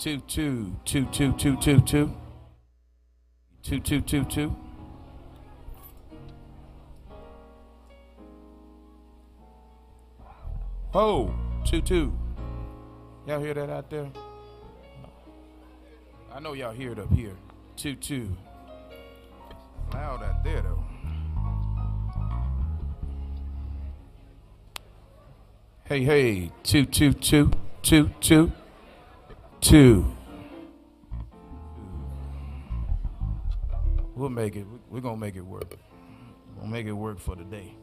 two two two two two two two two two two two. Two two. Y'all hear that out there? I know y'all hear it up here. Two two. Loud out there though. Hey hey, two two two two two two. We'll make it. We're gonna make it work. We'll make it work for the day.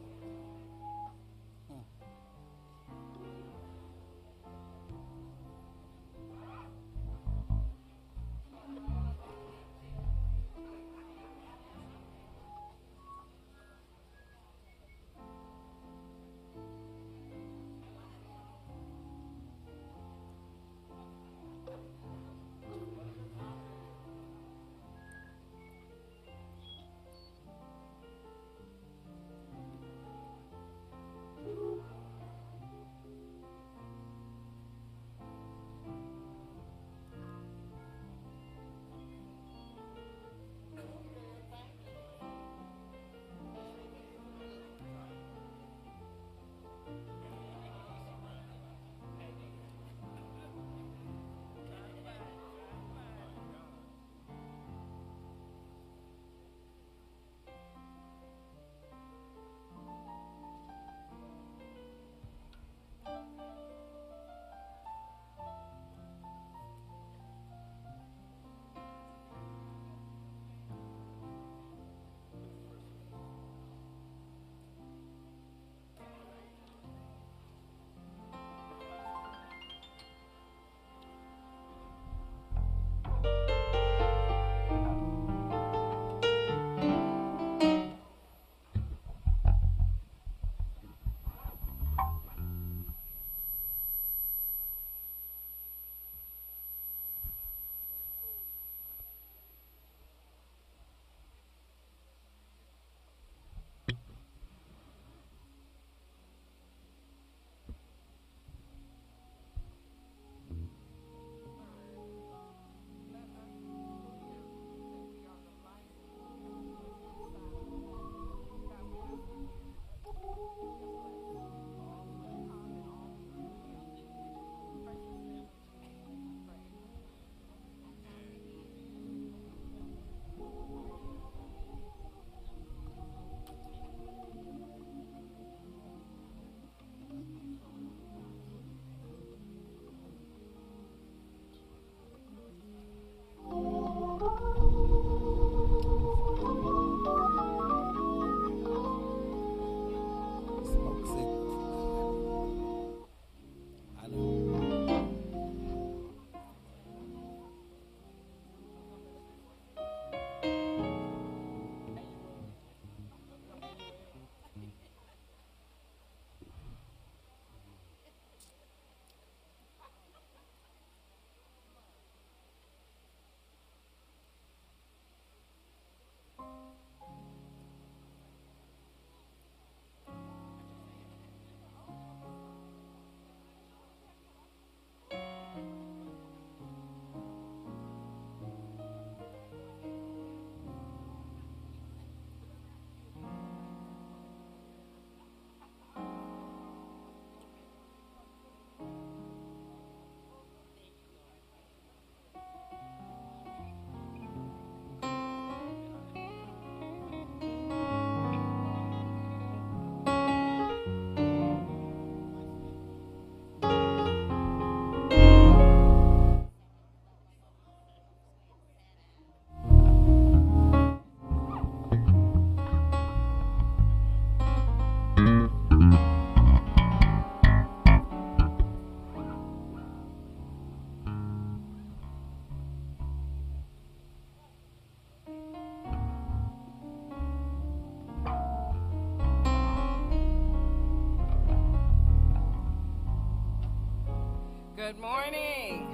Good morning.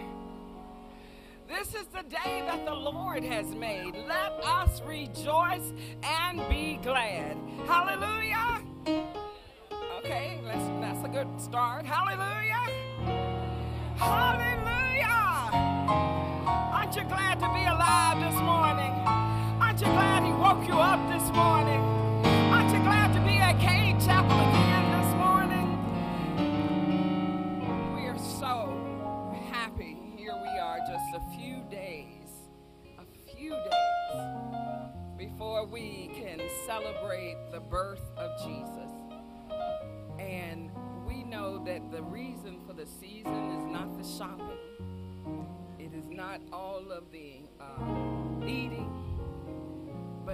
This is the day that the Lord has made. Let us rejoice and be glad. Hallelujah. Okay, let's, that's a good start. Hallelujah.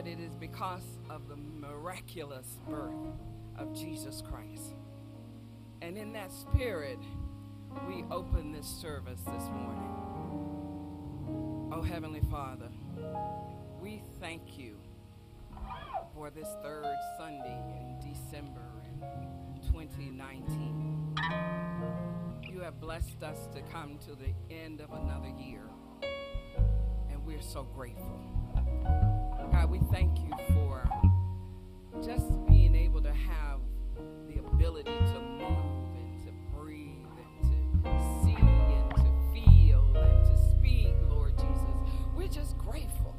But it is because of the miraculous birth of Jesus Christ. And in that spirit, we open this service this morning. Oh, Heavenly Father, we thank you for this third Sunday in December in 2019. You have blessed us to come to the end of another year, and we're so grateful. God, we thank you for just being able to have the ability to move and to breathe and to see and to feel and to speak, Lord Jesus. We're just grateful.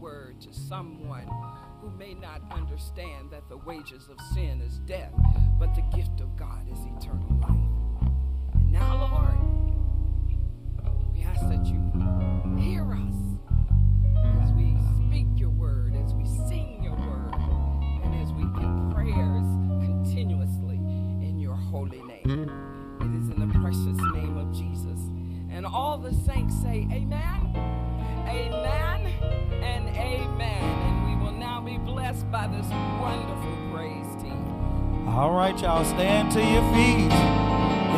Word to someone who may not understand that the wages of sin is death, but the gift of God is eternal life. And now, Lord, we ask that you hear us as we speak your word, as we sing your word, and as we give prayers continuously in your holy name. It is in the precious name of Jesus. And all the saints say, Amen, Amen, and Amen. And we will now be blessed by this wonderful praise team. All right, y'all, stand to your feet.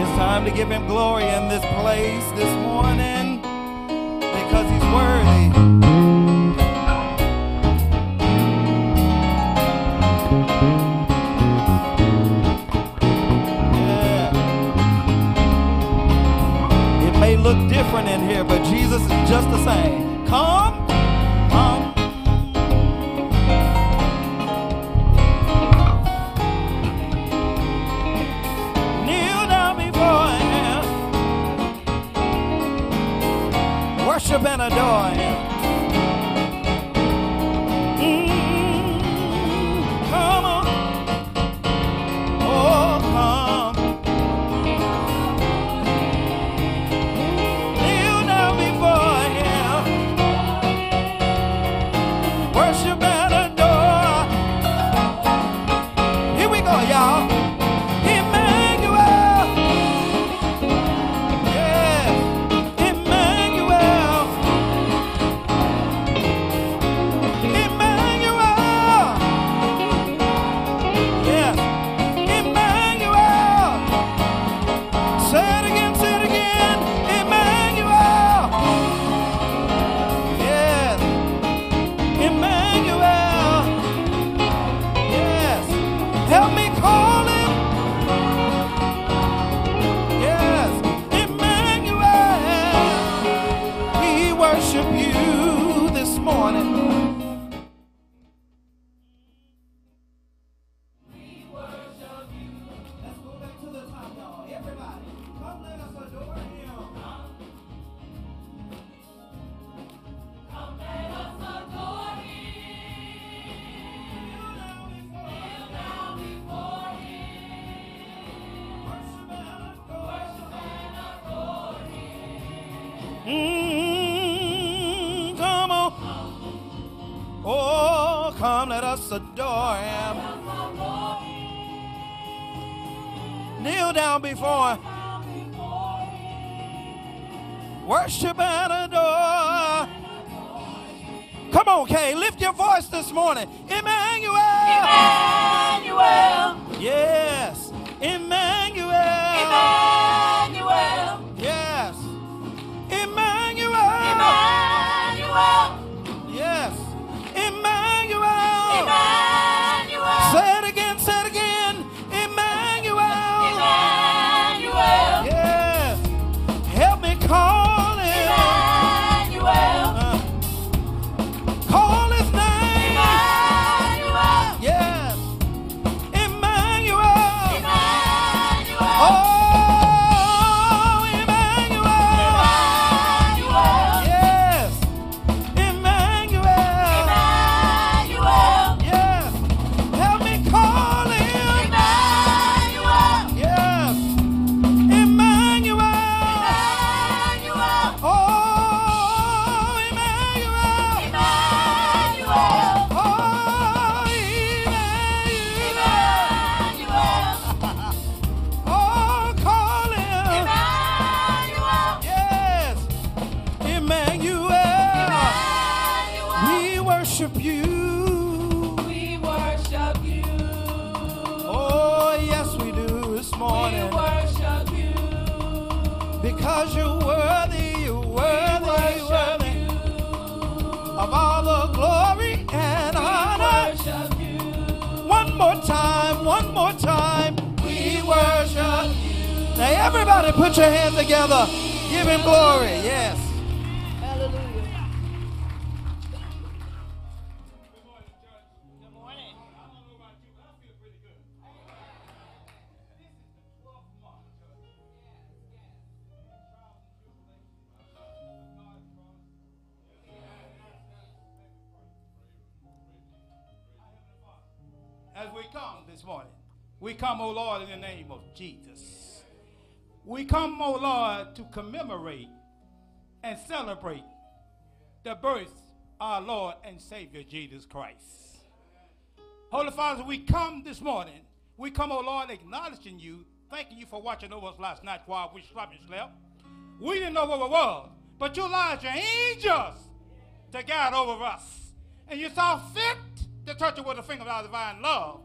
It's time to give him glory in this place this morning because he's worthy. Yeah. It may look different in here, but Jesus is just the same. Come, come. kneel down before him, worship and adore him. This morning. Put your hands together. Give him glory. Yes. Hallelujah. As we come this morning, we come, O Lord, in the name of Jesus. We come, O Lord, to commemorate and celebrate the birth of our Lord and Savior Jesus Christ. Holy Father, we come this morning. We come, O Lord, acknowledging you, thanking you for watching over us last night while we slept and slept. We didn't know what it was, but you allowed your angels to guide over us. And you saw fit to touch it with the finger of our divine love.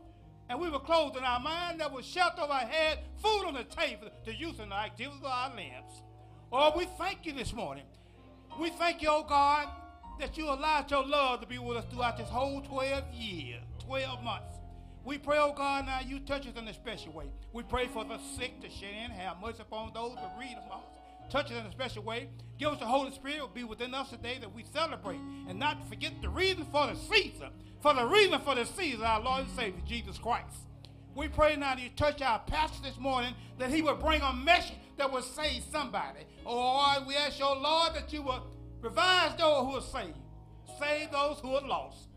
And we were clothed in our mind, that was shelter over our head, food on the table, the use and the activities of our limbs. Oh, we thank you this morning. We thank you, oh God, that you allowed your love to be with us throughout this whole 12 years, 12 months. We pray, oh God, now you touch us in a special way. We pray for the sick to share and have mercy upon those who read us. Touch us in a special way. Give us the Holy Spirit will be within us today that we celebrate and not forget the reason for the season. For the reason for the season, our Lord and Savior, Jesus Christ. We pray now that you touch our pastor this morning, that he will bring a message that will save somebody. Oh, we ask your Lord that you will revive those who are saved, save those who are lost.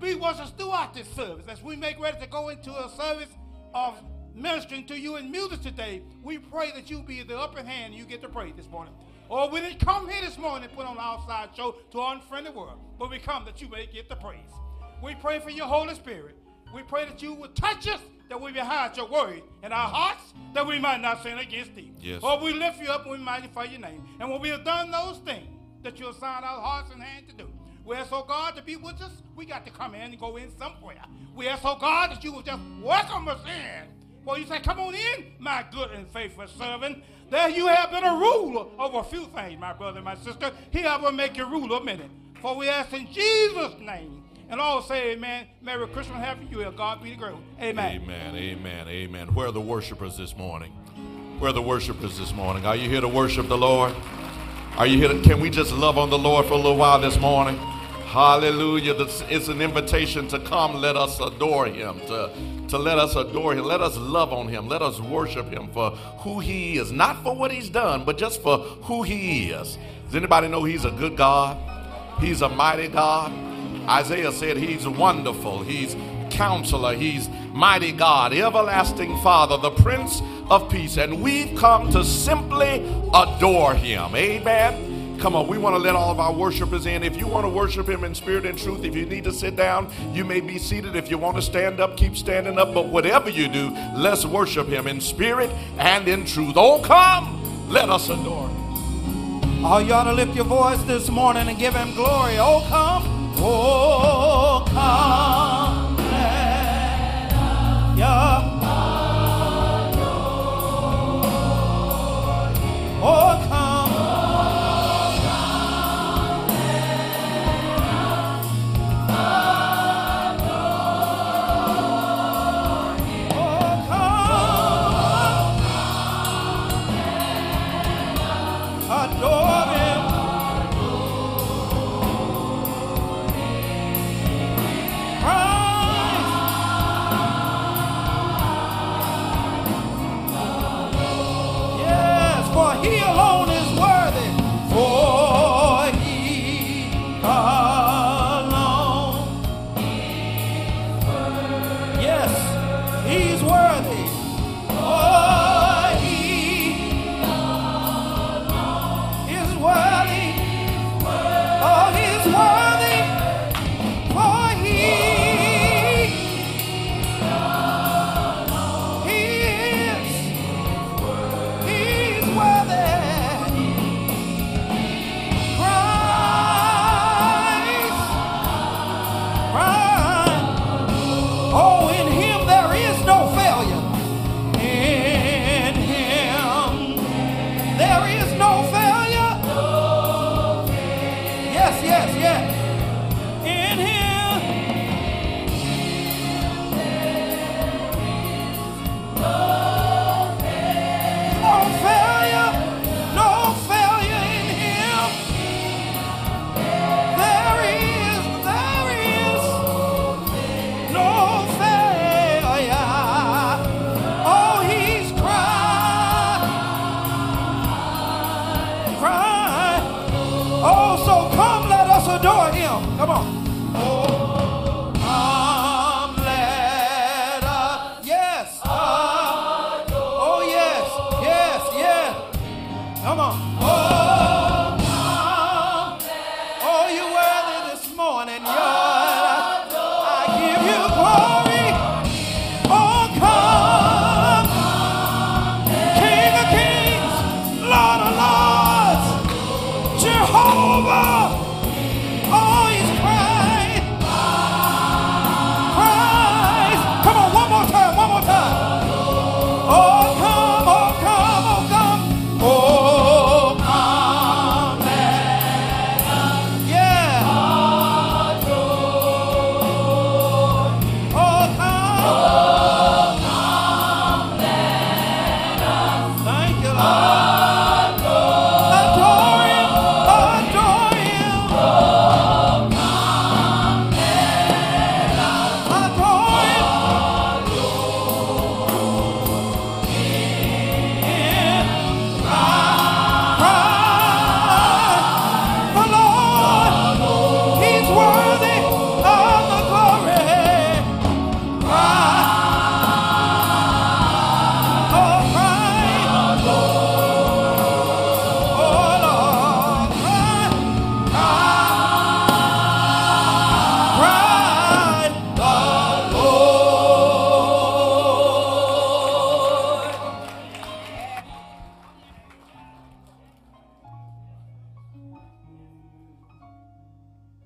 Be with us throughout this service as we make ready to go into a service of ministering to you in music today. We pray that you be the upper hand and you get to pray this morning. Or we didn't come here this morning and put on an outside show to an unfriendly world, but we come that you may get the praise. We pray for your Holy Spirit. We pray that you would touch us, that we may hide your word in our hearts, that we might not sin against thee. Yes. Or we lift you up and we magnify your name. And when we have done those things, that you'll assign our hearts and hands to do. We ask, oh God, to be with us. We got to come in and go in somewhere. We ask, oh God, that you will just welcome us in. Well, you say, come on in, my good and faithful servant. There you have been a ruler over a few things, my brother and my sister. He will make you ruler a minute. For we ask in Jesus' name. And all say amen. Merry Christmas, Happy New Year. God be the glory. Amen. Amen, amen, amen. Where are the worshipers this morning? Where are the worshipers this morning? Are you here to worship the Lord? Are you here to, can we just love on the Lord for a little while this morning? Hallelujah. It's an invitation to come. Let us adore him, to, to let us adore him. Let us love on him. Let us worship him for who he is. Not for what he's done, but just for who he is. Does anybody know he's a good God? He's a mighty God. Isaiah said he's wonderful. He's counselor. He's mighty God, everlasting Father, the Prince of Peace. And we've come to simply adore him. Amen. Come on, we want to let all of our worshipers in. If you want to worship Him in spirit and truth, if you need to sit down, you may be seated. If you want to stand up, keep standing up. But whatever you do, let's worship Him in spirit and in truth. Oh, come, let us adore Him. Oh, you ought to lift your voice this morning and give him glory. Oh, come. Oh, come. Let us ya. Oh, come.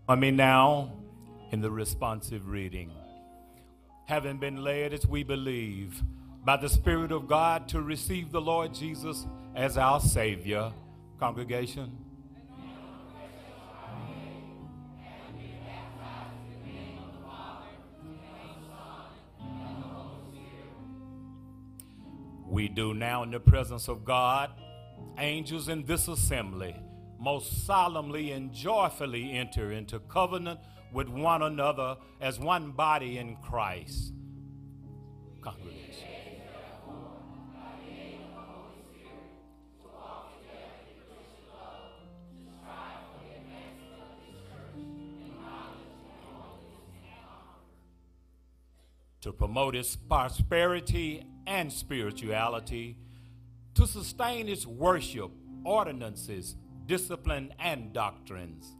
I mean, now in the responsive reading, having been led as we believe by the Spirit of God to receive the Lord Jesus as our Savior, congregation. We do now in the presence of God, angels in this assembly, most solemnly and joyfully enter into covenant with one another as one body in Christ. Congregation. to promote its prosperity and spirituality, to sustain its worship, ordinances, discipline, and doctrines.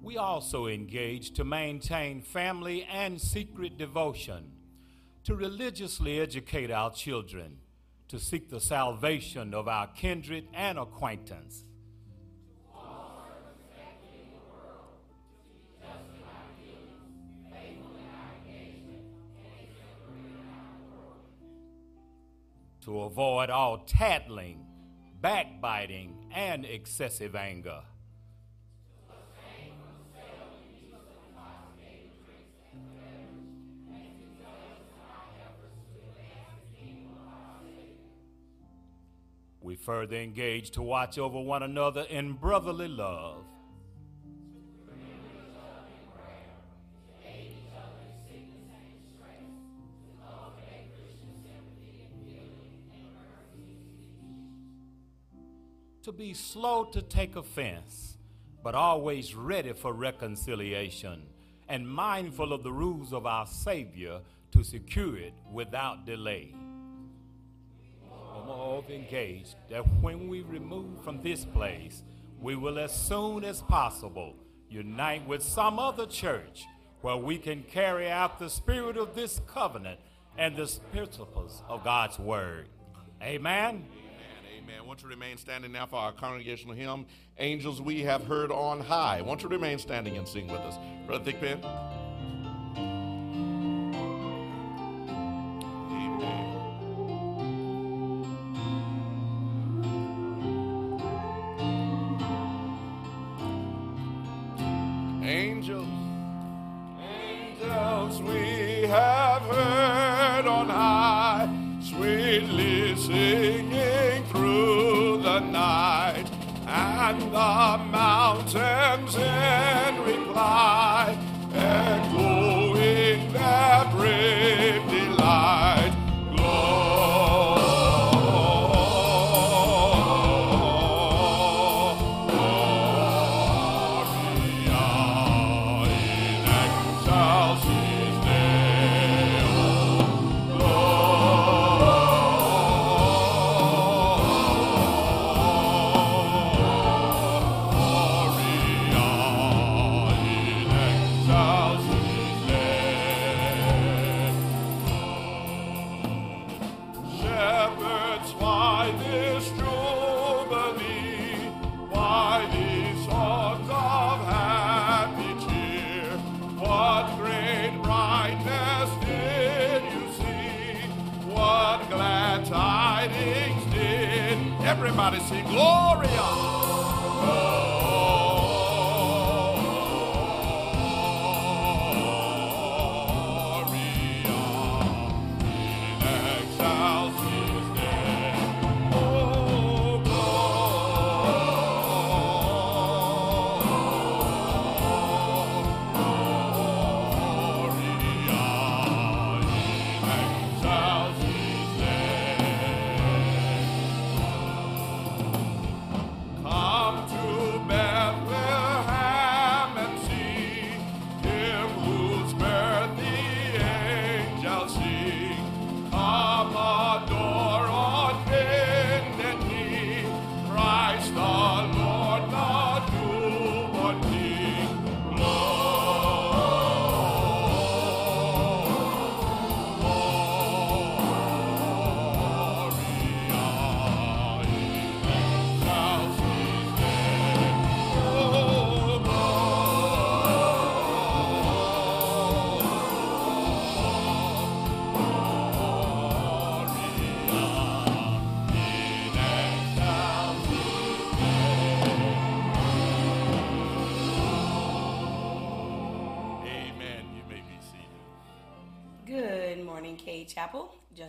We also engage to maintain family and secret devotion, to religiously educate our children, to seek the salvation of our kindred and acquaintance. To avoid all tattling, backbiting, and excessive anger. We further engage to watch over one another in brotherly love. To be slow to take offense, but always ready for reconciliation, and mindful of the rules of our Savior to secure it without delay of engaged that when we remove from this place, we will as soon as possible unite with some other church where we can carry out the spirit of this covenant and the principles of God's word. Amen. Amen. I want you to remain standing now for our congregational hymn, Angels We Have Heard on High. I want you to remain standing and sing with us. Brother Thigpen.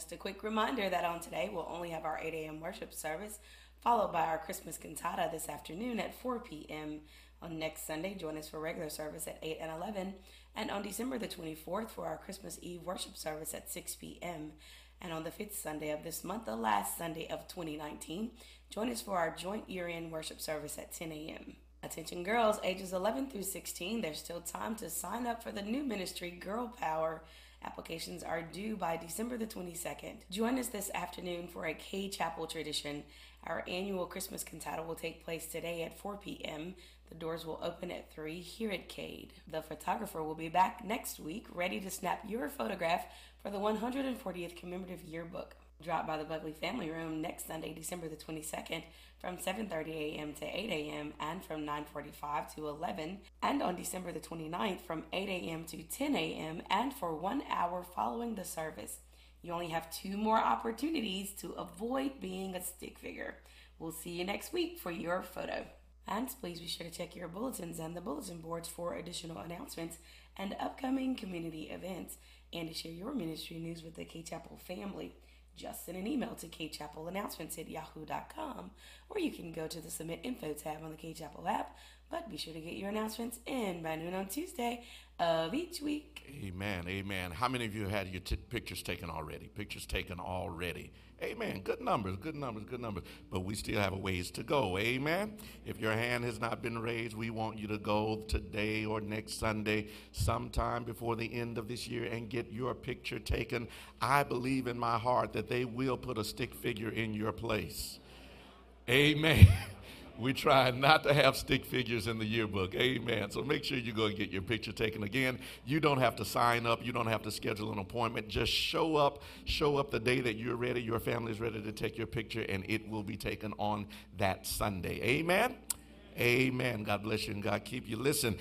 Just a quick reminder that on today we'll only have our 8 a.m. worship service, followed by our Christmas cantata this afternoon at 4 p.m. On next Sunday, join us for regular service at 8 and 11, and on December the 24th for our Christmas Eve worship service at 6 p.m. And on the fifth Sunday of this month, the last Sunday of 2019, join us for our joint year end worship service at 10 a.m. Attention girls ages 11 through 16, there's still time to sign up for the new ministry Girl Power. Applications are due by December the 22nd. Join us this afternoon for a Cade Chapel tradition. Our annual Christmas cantata will take place today at 4 p.m. The doors will open at 3 here at Cade. The photographer will be back next week ready to snap your photograph for the 140th commemorative yearbook. Drop by the Buckley Family Room next Sunday, December the 22nd from 7:30 a.m. to 8 a.m. and from 9:45 to 11 and on December the 29th from 8 a.m. to 10 a.m. and for 1 hour following the service. You only have two more opportunities to avoid being a stick figure. We'll see you next week for your photo. And please be sure to check your bulletins and the bulletin boards for additional announcements and upcoming community events and to share your ministry news with the Cade Chapel family. Just send an email to cadechapelannouncements at yahoo.com or you can go to the Submit Info tab on the Cade Chapel app. But be sure to get your announcements in by noon on Tuesday of each week. Amen. Amen. How many of you had your t- pictures taken already? Pictures taken already. Amen. Good numbers, good numbers, good numbers. But we still have a ways to go. Amen. If your hand has not been raised, we want you to go today or next Sunday, sometime before the end of this year, and get your picture taken. I believe in my heart that they will put a stick figure in your place. Amen. We try not to have stick figures in the yearbook. Amen. So make sure you go and get your picture taken. Again, you don't have to sign up. You don't have to schedule an appointment. Just show up. Show up the day that you're ready. Your family's ready to take your picture, and it will be taken on that Sunday. Amen. Amen. God bless you and God keep you. Listen,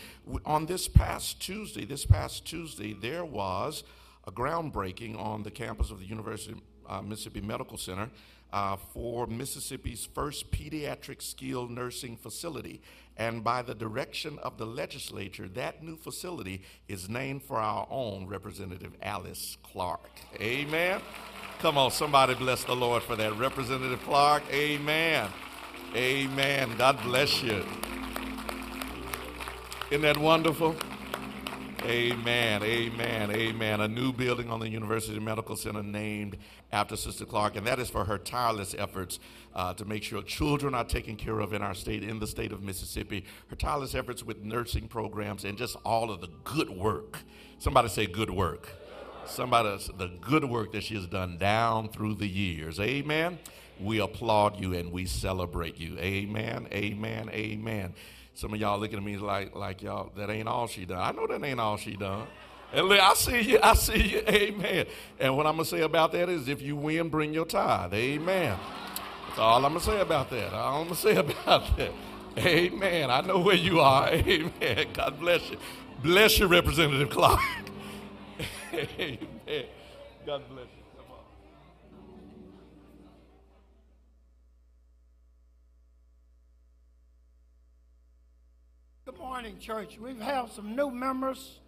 on this past Tuesday, this past Tuesday, there was a groundbreaking on the campus of the University of uh, Mississippi Medical Center uh, for Mississippi's first pediatric skilled nursing facility. And by the direction of the legislature, that new facility is named for our own Representative Alyce Clarke. Amen. Come on, somebody bless the Lord for that. Representative Clarke, amen. Amen. God bless you. Isn't that wonderful? Amen, amen, amen. A new building on the University Medical Center named after Sister Clarke, and that is for her tireless efforts uh, to make sure children are taken care of in our state, in the state of Mississippi. Her tireless efforts with nursing programs and just all of the good work. Somebody say good work. Somebody, the good work that she has done down through the years. Amen. We applaud you and we celebrate you. Amen, amen, amen. Some of y'all looking at me like, like y'all, that ain't all she done. I know that ain't all she done. And I see you, I see you, amen. And what I'm gonna say about that is if you win, bring your tithe. Amen. That's all I'm gonna say about that. All I'm gonna say about that. Amen. I know where you are. Amen. God bless you. Bless you, Representative Clarke. amen. God bless you. Come on. Good morning, church. We have some new members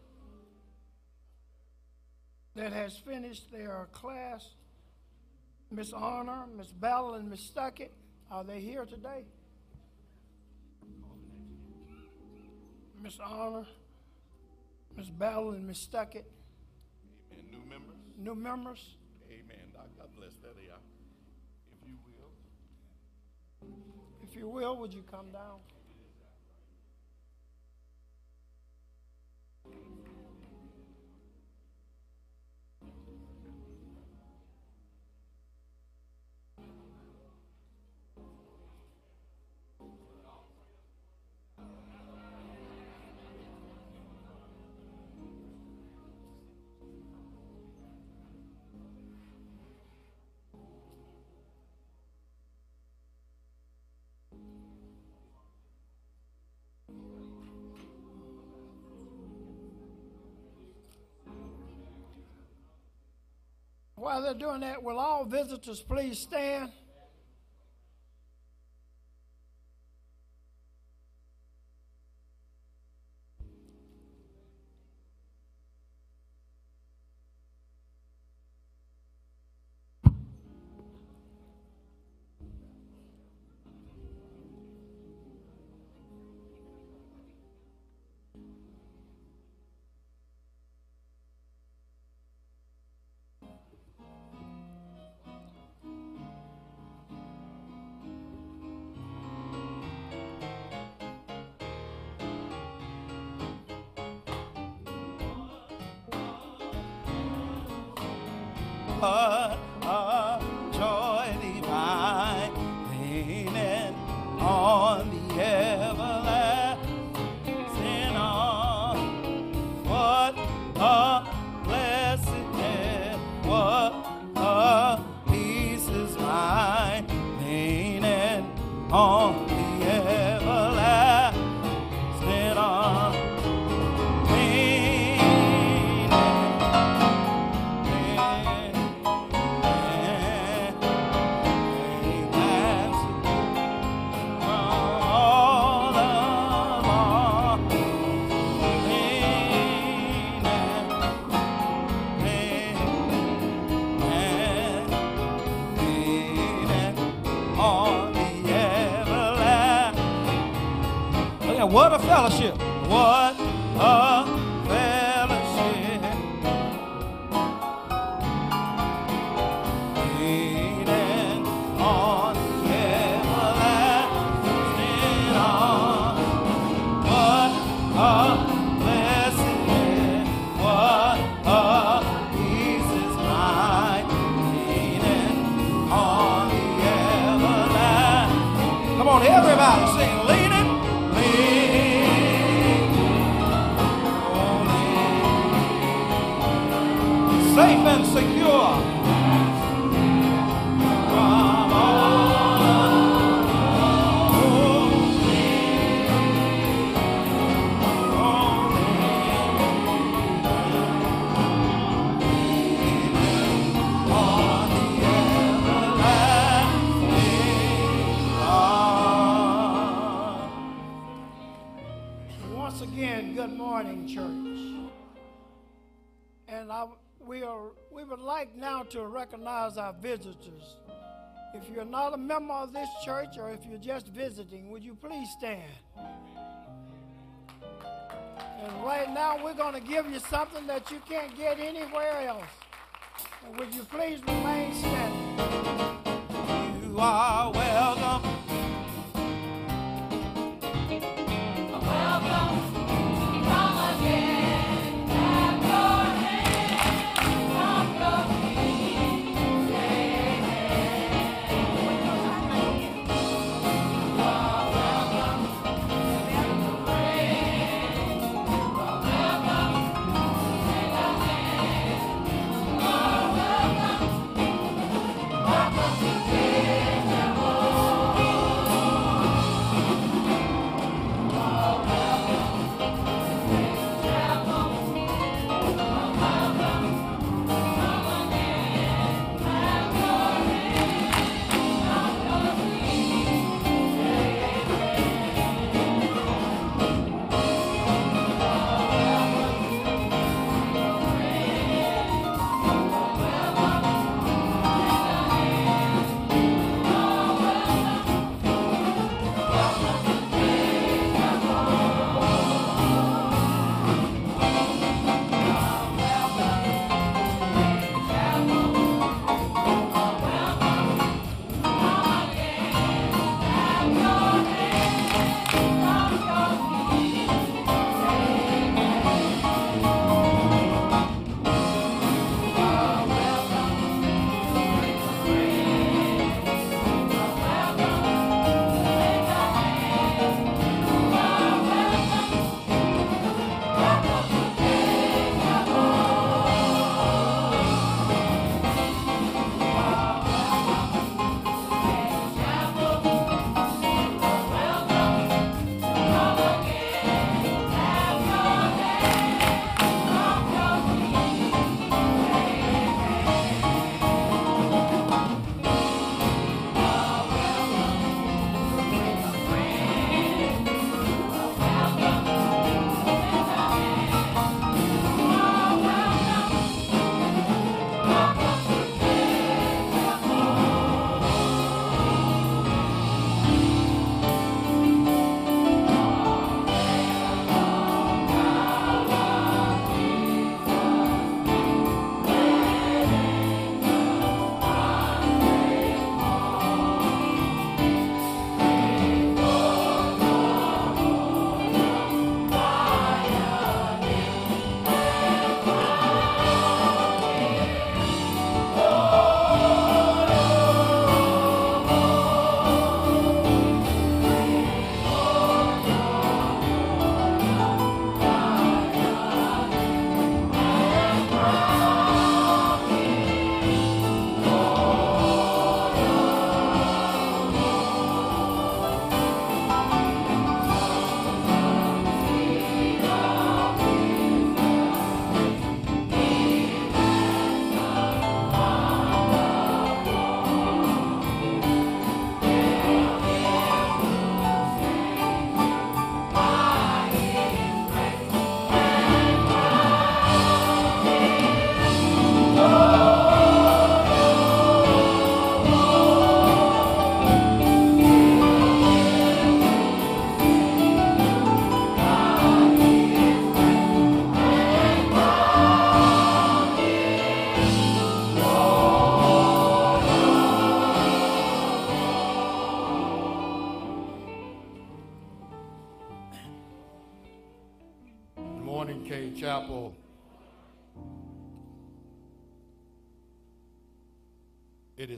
that has finished their class. Miss Honor, Miss Battle, and Miss Stuckett, are they here today? Miss Honor, Miss Battle, and Miss Stuckett, Amen. New members. new members. Amen. God bless. There they are. If you will. If you will, would you come down? While they're doing that, will all visitors please stand? Once again, good morning, church. And I, we are we would like now to recognize our visitors. If you're not a member of this church or if you're just visiting, would you please stand? And right now we're going to give you something that you can't get anywhere else. And would you please remain standing? You are welcome.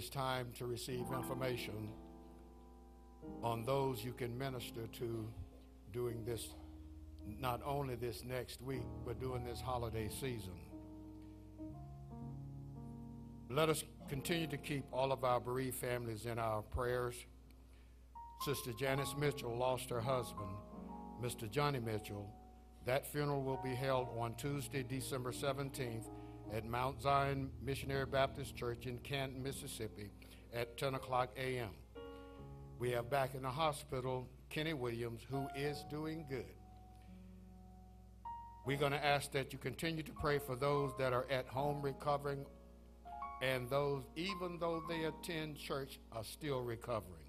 It is time to receive information on those you can minister to during this, not only this next week, but during this holiday season. Let us continue to keep all of our bereaved families in our prayers. Sister Janice Mitchell lost her husband, Mr. Johnny Mitchell. That funeral will be held on Tuesday, December 17th at Mount Zion Missionary Baptist Church in Canton, Mississippi at 10 o'clock a.m. We have back in the hospital Kenny Williams, who is doing good. We're going to ask that you continue to pray for those that are at home recovering and those, even though they attend church, are still recovering.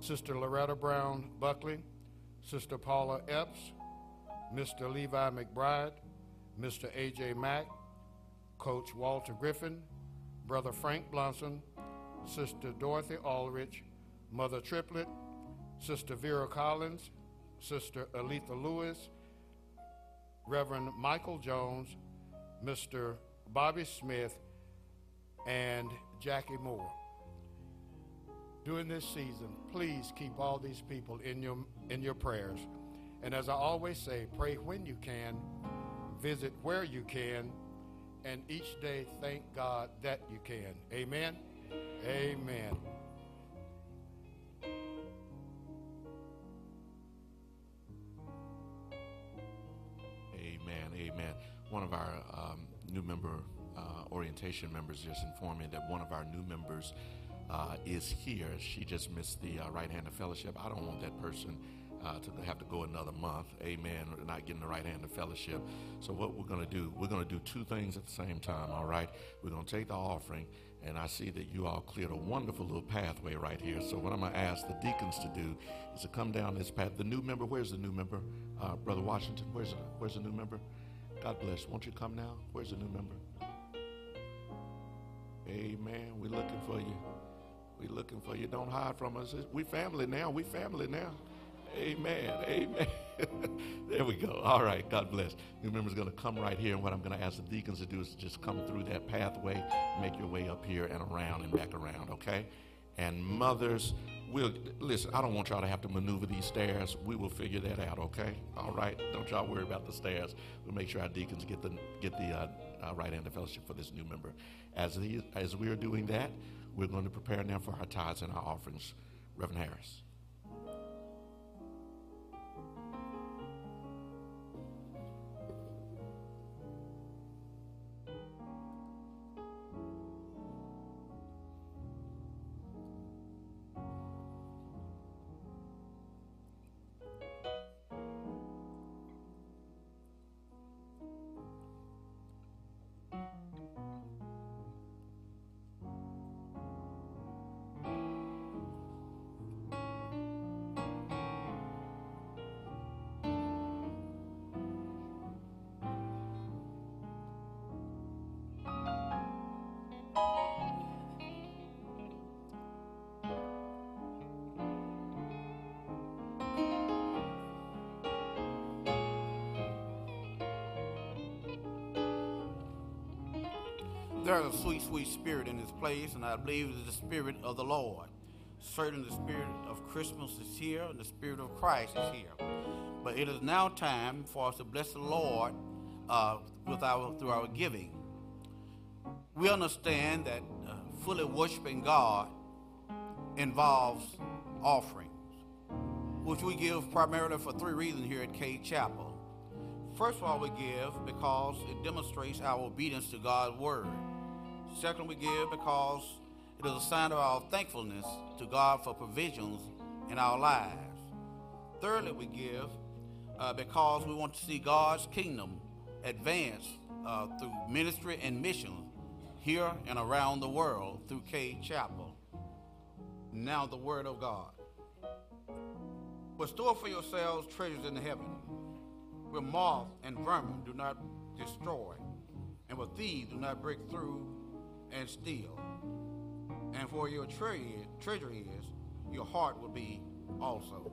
Sister Loretta Brown Buckley, Sister Paula Epps, Mr. Levi McBride, Mr. A.J. Mack, Coach Walter Griffin, Brother Frank Blunson, Sister Dorothy Aldrich, Mother Triplet, Sister Vera Collins, Sister Aletha Lewis, Reverend Michael Jones, Mr. Bobby Smith, and Jackie Moore. During this season, please keep all these people in your, in your prayers. And as I always say, pray when you can, visit where you can, and each day thank God that you can. Amen. Amen. Amen. Amen. One of our um, new member uh, orientation members just informed me that one of our new members uh, is here. She just missed the uh, right hand of fellowship. I don't want that person uh, to have to go another month. Amen. Not getting the right hand of fellowship. So what we're going to do, we're going to do two things at the same time. All right. We're going to take the offering, and I see that you all cleared a wonderful little pathway right here. So what I'm going to ask the deacons to do is to come down this path. The new member, where's the new member, uh, Brother Washington? Where's where's the new member? God bless. Won't you come now? Where's the new member? Amen. We're looking for you. We're looking for you. Don't hide from us. We family now. We family now. Amen. Amen. there we go. All right. God bless. New member's going to come right here. And what I'm going to ask the deacons to do is just come through that pathway, make your way up here and around and back around, okay? And mothers, we'll listen. I don't want y'all to have to maneuver these stairs. We will figure that out, okay? All right. Don't y'all worry about the stairs. We'll make sure our deacons get the get the uh, uh, right hand of fellowship for this new member. As as we are doing that, we're going to prepare now for our tithes and our offerings. Reverend Harris. There's a sweet, sweet spirit in this place, and I believe it's the spirit of the Lord. Certainly, the spirit of Christmas is here, and the spirit of Christ is here. But it is now time for us to bless the Lord uh, with our through our giving. We understand that uh, fully worshiping God involves offerings, which we give primarily for three reasons here at Cade Chapel. First of all, we give because it demonstrates our obedience to God's word. Second, we give because it is a sign of our thankfulness to God for provisions in our lives. Thirdly, we give uh, because we want to see God's kingdom advance uh, through ministry and mission here and around the world through Cade Chapel. Now, the Word of God. But store for yourselves treasures in heaven, where moth and vermin do not destroy, and where thieves do not break through and steal. And for your treasure is, your heart will be also.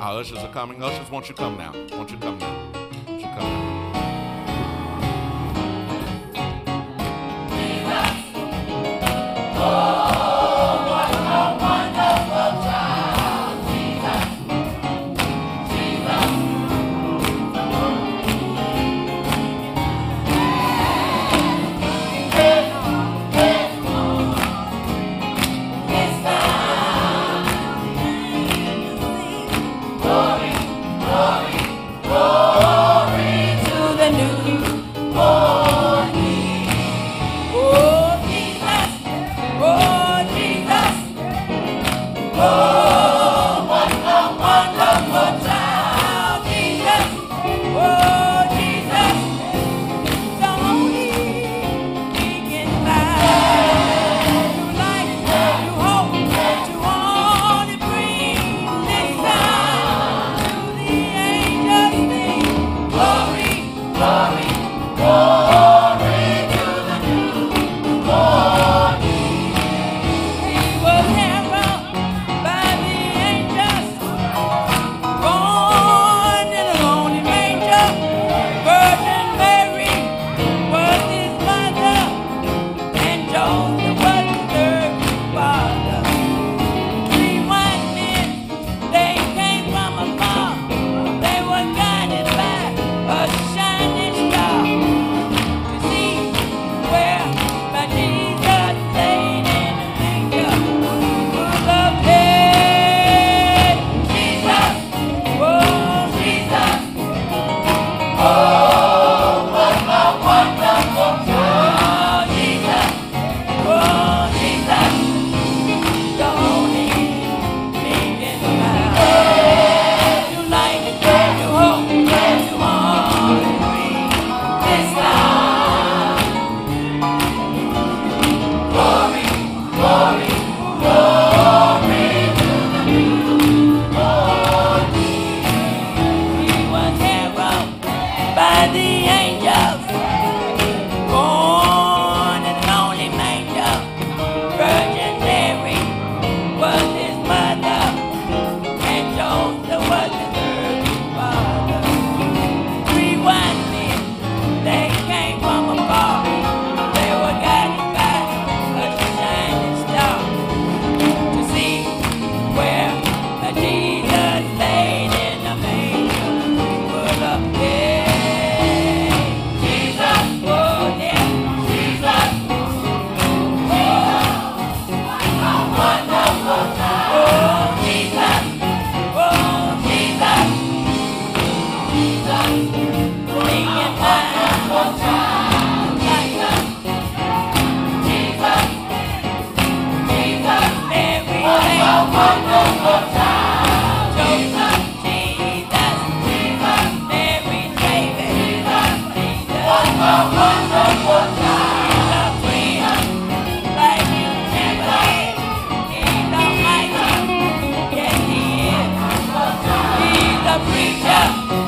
Our ushers are coming. Ushers, won't you come now? Won't you come now? Won't you come now? Yeah.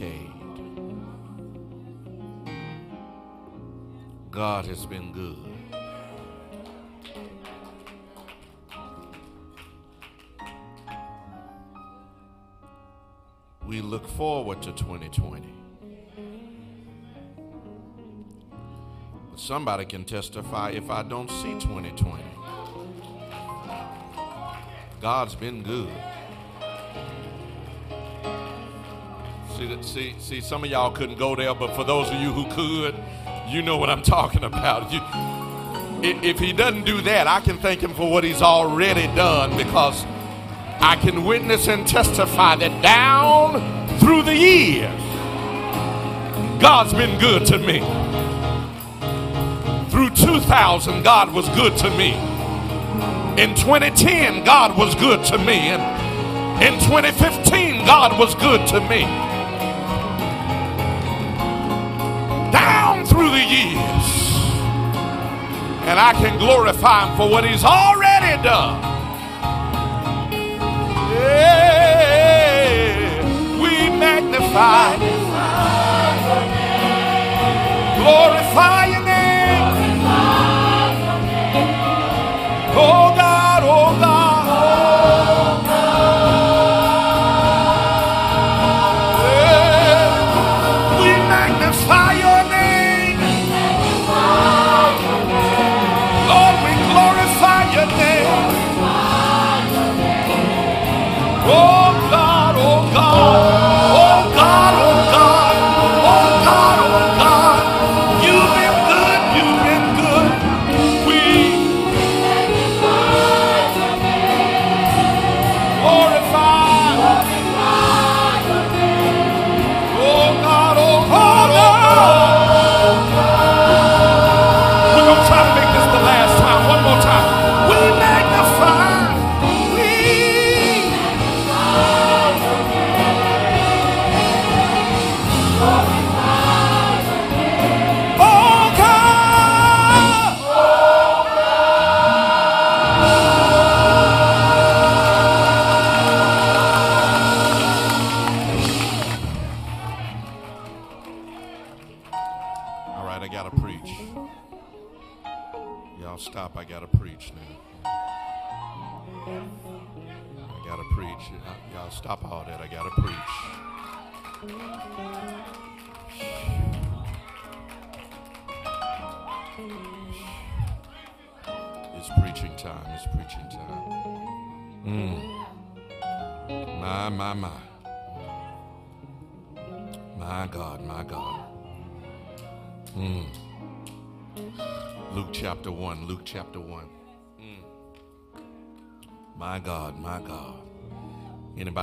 decade. God has been good. We look forward to 2020. But somebody can testify if I don't see 2020. God's been good. See, that- see, see, some of y'all couldn't go there, but for those of you who could, you know what I'm talking about. You, if he doesn't do that, I can thank him for what he's already done because I can witness and testify that down through the years, God's been good to me. Through 2000, God was good to me. In 2010, God was good to me. And in 2015, God was good to me. And I can glorify Him for what He's already done. Yeah, we magnify, glorify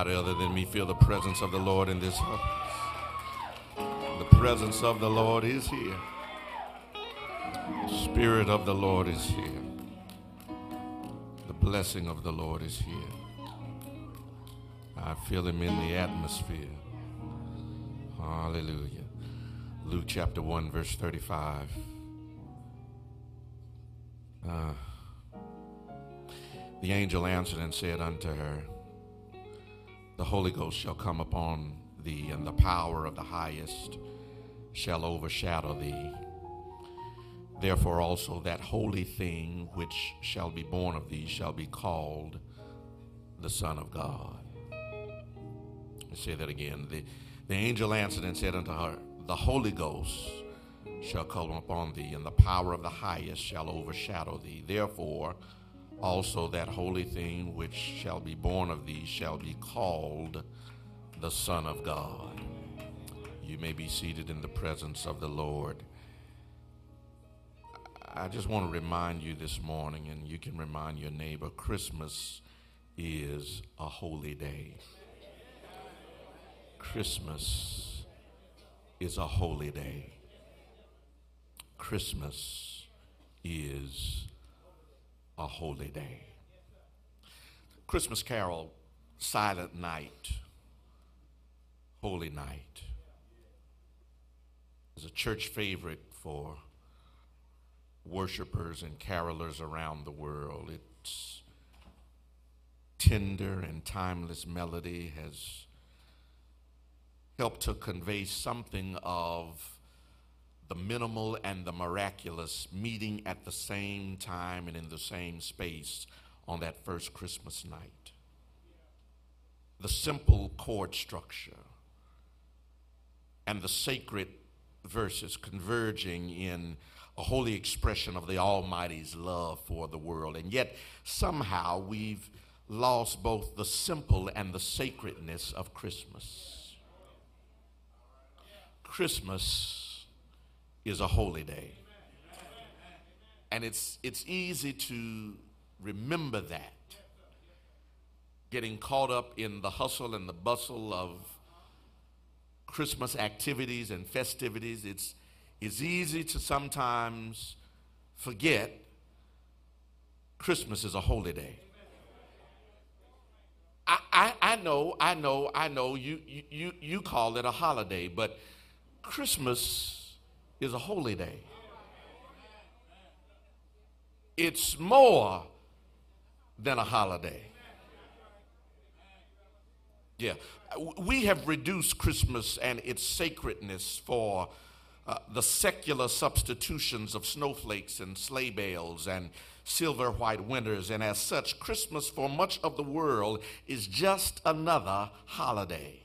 Anybody other than me feel the presence of the Lord in this house? The presence of the Lord is here. The Spirit of the Lord is here. The blessing of the Lord is here. I feel him in the atmosphere. Hallelujah. Luke chapter 1, verse 35. Uh, the angel answered and said unto her, The Holy Ghost shall come upon thee, and the power of the highest shall overshadow thee. Therefore also that holy thing which shall be born of thee shall be called the Son of God. Me say that again. The, the angel answered and said unto her, The Holy Ghost shall come upon thee, and the power of the highest shall overshadow thee. Therefore, also that holy thing which shall be born of thee shall be called the Son of God. You may be seated in the presence of the Lord. I just want to remind you this morning, and you can remind your neighbor Christmas is a holy day. Christmas is a holy day. Christmas is a holy day. Christmas carol, Silent Night, Holy Night, is a church favorite for worshipers and carolers around the world. Its tender and timeless melody has helped to convey something of the minimal and the miraculous meeting at the same time and in the same space on that first Christmas night. The simple chord structure and the sacred verses converging in a holy expression of the Almighty's love for the world. And yet, somehow, we've lost both the simple and the sacredness of Christmas. Christmas is a holy day. And it's, it's easy to remember that, getting caught up in the hustle and the bustle of Christmas activities and festivities. It's, it's easy to sometimes forget Christmas is a holy day. I, I, I know, I know, I know you, you, you call it a holiday, but Christmas is a holy day. It's more than a holiday. Yeah. We have reduced Christmas and its sacredness for uh, the secular substitutions of snowflakes and sleigh bells and silver white winters. And as such, Christmas for much of the world is just another holiday.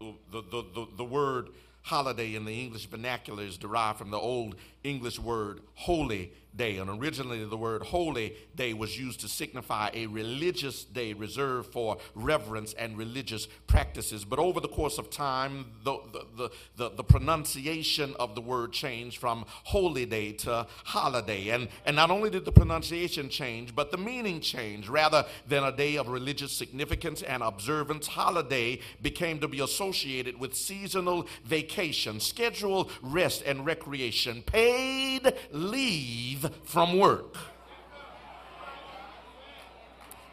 The, the, the, the word holiday in the English vernacular is derived from the Old English word holy day. And originally, the word holy day was used to signify a religious day reserved for reverence and religious practices. But over the course of time, the, the, the, the, pronunciation of the word changed from holy day to holiday. And, and not only did the pronunciation change, but the meaning changed. Rather than a day of religious significance and observance, holiday became to be associated with seasonal vacation, scheduled rest and recreation, paid leave from work.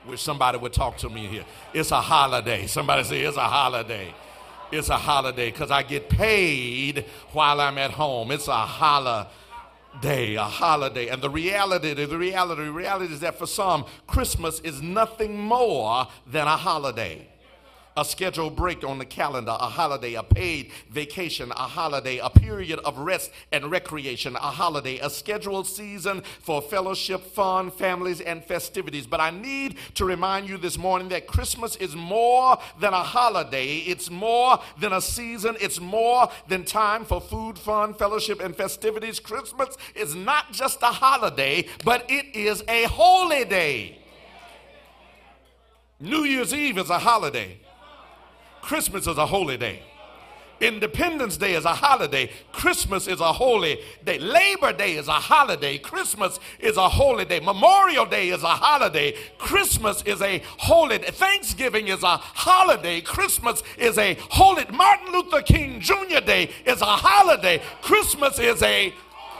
Wish somebody would talk to me here. It's a holiday. Somebody say it's a holiday. It's a holiday because I get paid while I'm at home. It's a holiday, a holiday. And the reality, the reality, the reality is that for some, Christmas is nothing more than a holiday a scheduled break on the calendar, a holiday, a paid vacation, a holiday, a period of rest and recreation, a holiday, a scheduled season for fellowship, fun, families, and festivities. But I need to remind you this morning that Christmas is more than a holiday, it's more than a season, it's more than time for food, fun, fellowship, and festivities. Christmas is not just a holiday, but it is a holy day. New Year's Eve is a holiday. Christmas is a holy day. Independence Day is a holiday. Christmas is a holy day. Labor Day is a holiday. Christmas is a holy day. Memorial Day is a holiday. Christmas is a holy day. Thanksgiving is a holiday. Christmas is a holy Martin Luther King Jr. Day is a holiday. Christmas is a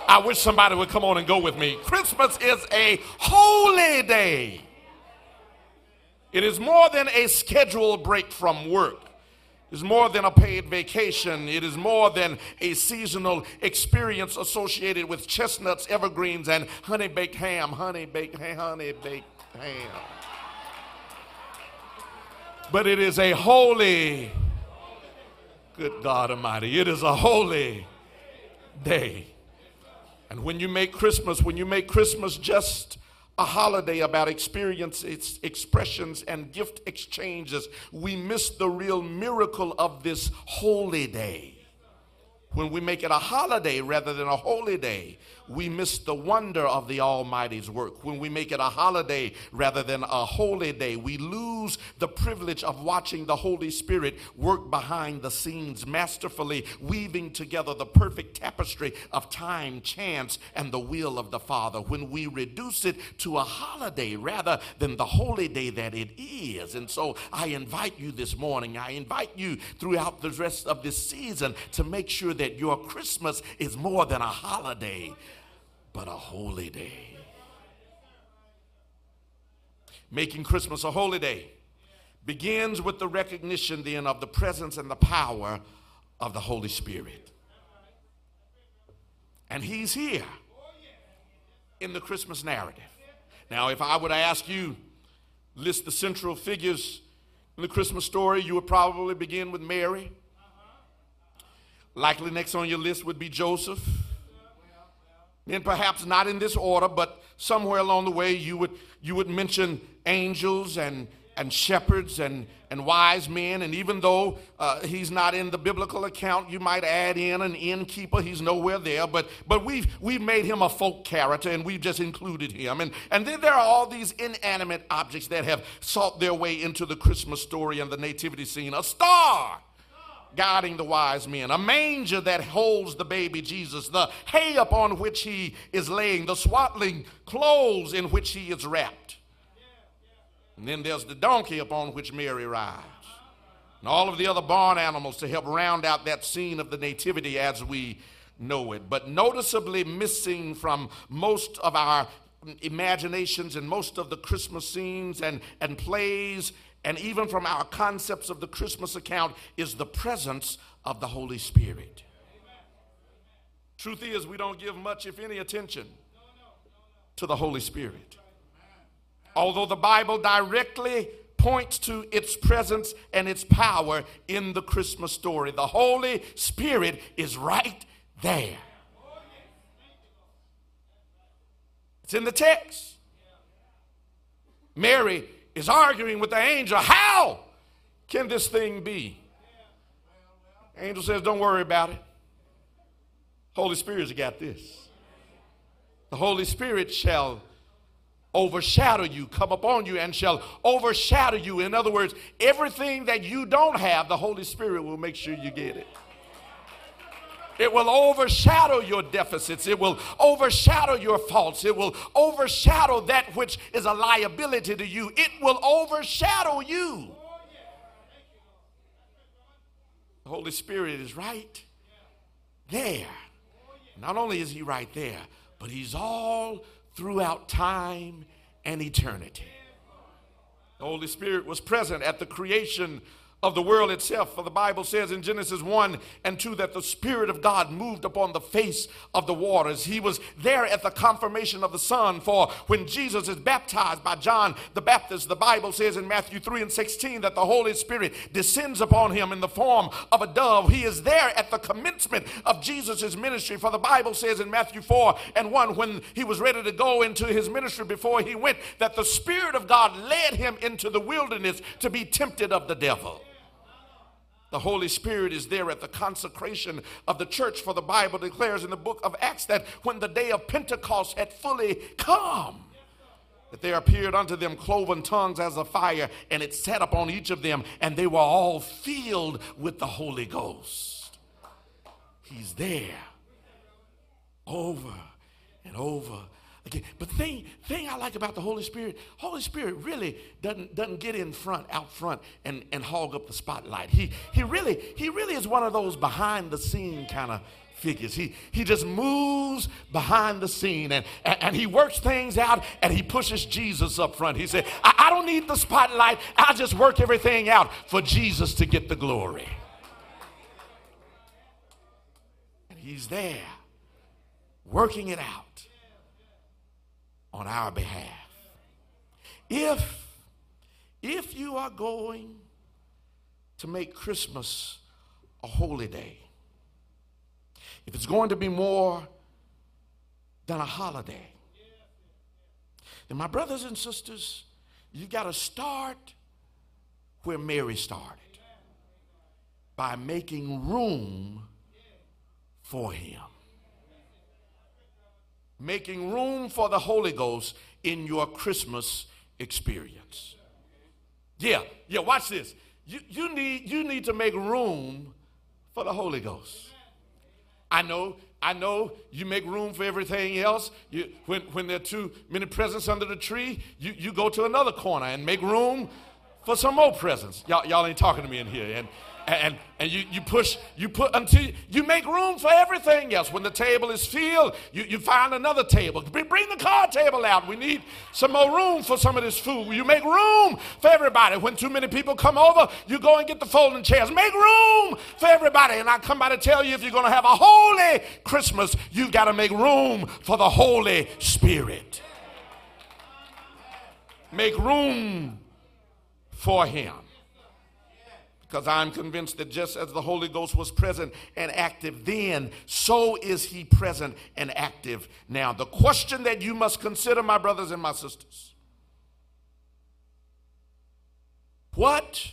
I wish somebody would come on and go with me. Christmas is a holy day. It is more than a scheduled break from work is more than a paid vacation. It is more than a seasonal experience associated with chestnuts, evergreens, and honey baked ham. Honey baked ham, honey baked ham. But it is a holy, good God Almighty, it is a holy day. And when you make Christmas, when you make Christmas just a holiday about experiences, expressions, and gift exchanges, we miss the real miracle of this holy day. When we make it a holiday rather than a holy day, we miss the wonder of the Almighty's work. When we make it a holiday rather than a holy day, we lose the privilege of watching the Holy Spirit work behind the scenes, masterfully weaving together the perfect tapestry of time, chance, and the will of the Father. When we reduce it to a holiday rather than the holy day that it is. And so I invite you this morning, I invite you throughout the rest of this season to make sure that your Christmas is more than a holiday but a holy day. Making Christmas a holy day begins with the recognition then of the presence and the power of the Holy Spirit. And He's here in the Christmas narrative. Now, if I were to ask you, list the central figures in the Christmas story, you would probably begin with Mary. Likely next on your list would be Joseph and perhaps not in this order, but somewhere along the way you would, you would mention angels and and shepherds and, and wise men. And even though uh, he's not in the biblical account, you might add in an innkeeper. He's nowhere there. But, but we've, we've made him a folk character and we've just included him. And, and then there are all these inanimate objects that have sought their way into the Christmas story and the nativity scene. A star guiding the wise men, a manger that holds the baby Jesus, the hay upon which he is laying, the swaddling clothes in which he is wrapped. And then there's the donkey upon which Mary rides. And all of the other barn animals to help round out that scene of the nativity as we know it. But noticeably missing from most of our imaginations and most of the Christmas scenes and, and plays, and even from our concepts of the Christmas account, is the presence of the Holy Spirit. Truth is, we don't give much, if any, attention to the Holy Spirit. Although the Bible directly points to its presence and its power in the Christmas story, the Holy Spirit is right there. It's in the text. Mary is arguing with the angel. How can this thing be? Angel says, Don't worry about it. Holy Spirit's got this. The Holy Spirit shall overshadow you, come upon you, and shall overshadow you. In other words, everything that you don't have, the Holy Spirit will make sure you get it. It will overshadow your deficits. It will overshadow your faults. It will overshadow that which is a liability to you. It will overshadow you. The Holy Spirit is right there. Not only is He right there, but He's all throughout time and eternity. The Holy Spirit was present at the creation of the world itself. For the Bible says in Genesis 1 and 2 that the Spirit of God moved upon the face of the waters. He was there at the confirmation of the Son. For when Jesus is baptized by John the Baptist, the Bible says in Matthew 3 and 16 that the Holy Spirit descends upon him in the form of a dove. He is there at the commencement of Jesus' ministry. For the Bible says in Matthew 4 and 1 when he was ready to go into his ministry before he went, that the Spirit of God led him into the wilderness to be tempted of the devil. The Holy Spirit is there at the consecration of the church, for the Bible declares in the book of Acts that when the day of Pentecost had fully come, that there appeared unto them cloven tongues as of fire, and it sat upon each of them, and they were all filled with the Holy Ghost. He's there over and over But thing, thing I like about the Holy Spirit, Holy Spirit really doesn't, doesn't get in front, out front, and, and hog up the spotlight. He, he, really, he really is one of those behind the scene kind of figures. He, he just moves behind the scene and, and, and, he works things out and he pushes Jesus up front. He said, I, I don't need the spotlight. I'll just work everything out for Jesus to get the glory. And he's there working it out on our behalf. If, if you are going to make Christmas a holy day, if it's going to be more than a holiday, then my brothers and sisters, you got to start where Mary started by making room for him making room for the Holy Ghost in your Christmas experience. Yeah, yeah, watch this. You, you, need, you need to make room for the Holy Ghost. I know, I know you make room for everything else. You, when, when there are too many presents under the tree, you, you go to another corner and make room for some more presents. Y'all, y'all ain't talking to me in here. And, and, and you, you push, you put until you make room for everything else. When the table is filled, you, you find another table. Bring the card table out. We need some more room for some of this food. You make room for everybody. When too many people come over, you go and get the folding chairs. Make room for everybody. And I come by to tell you if you're going to have a holy Christmas, you've got to make room for the Holy Spirit. Make room for Him because I'm convinced that just as the Holy Ghost was present and active then, so is he present and active now. The question that you must consider, my brothers and my sisters, What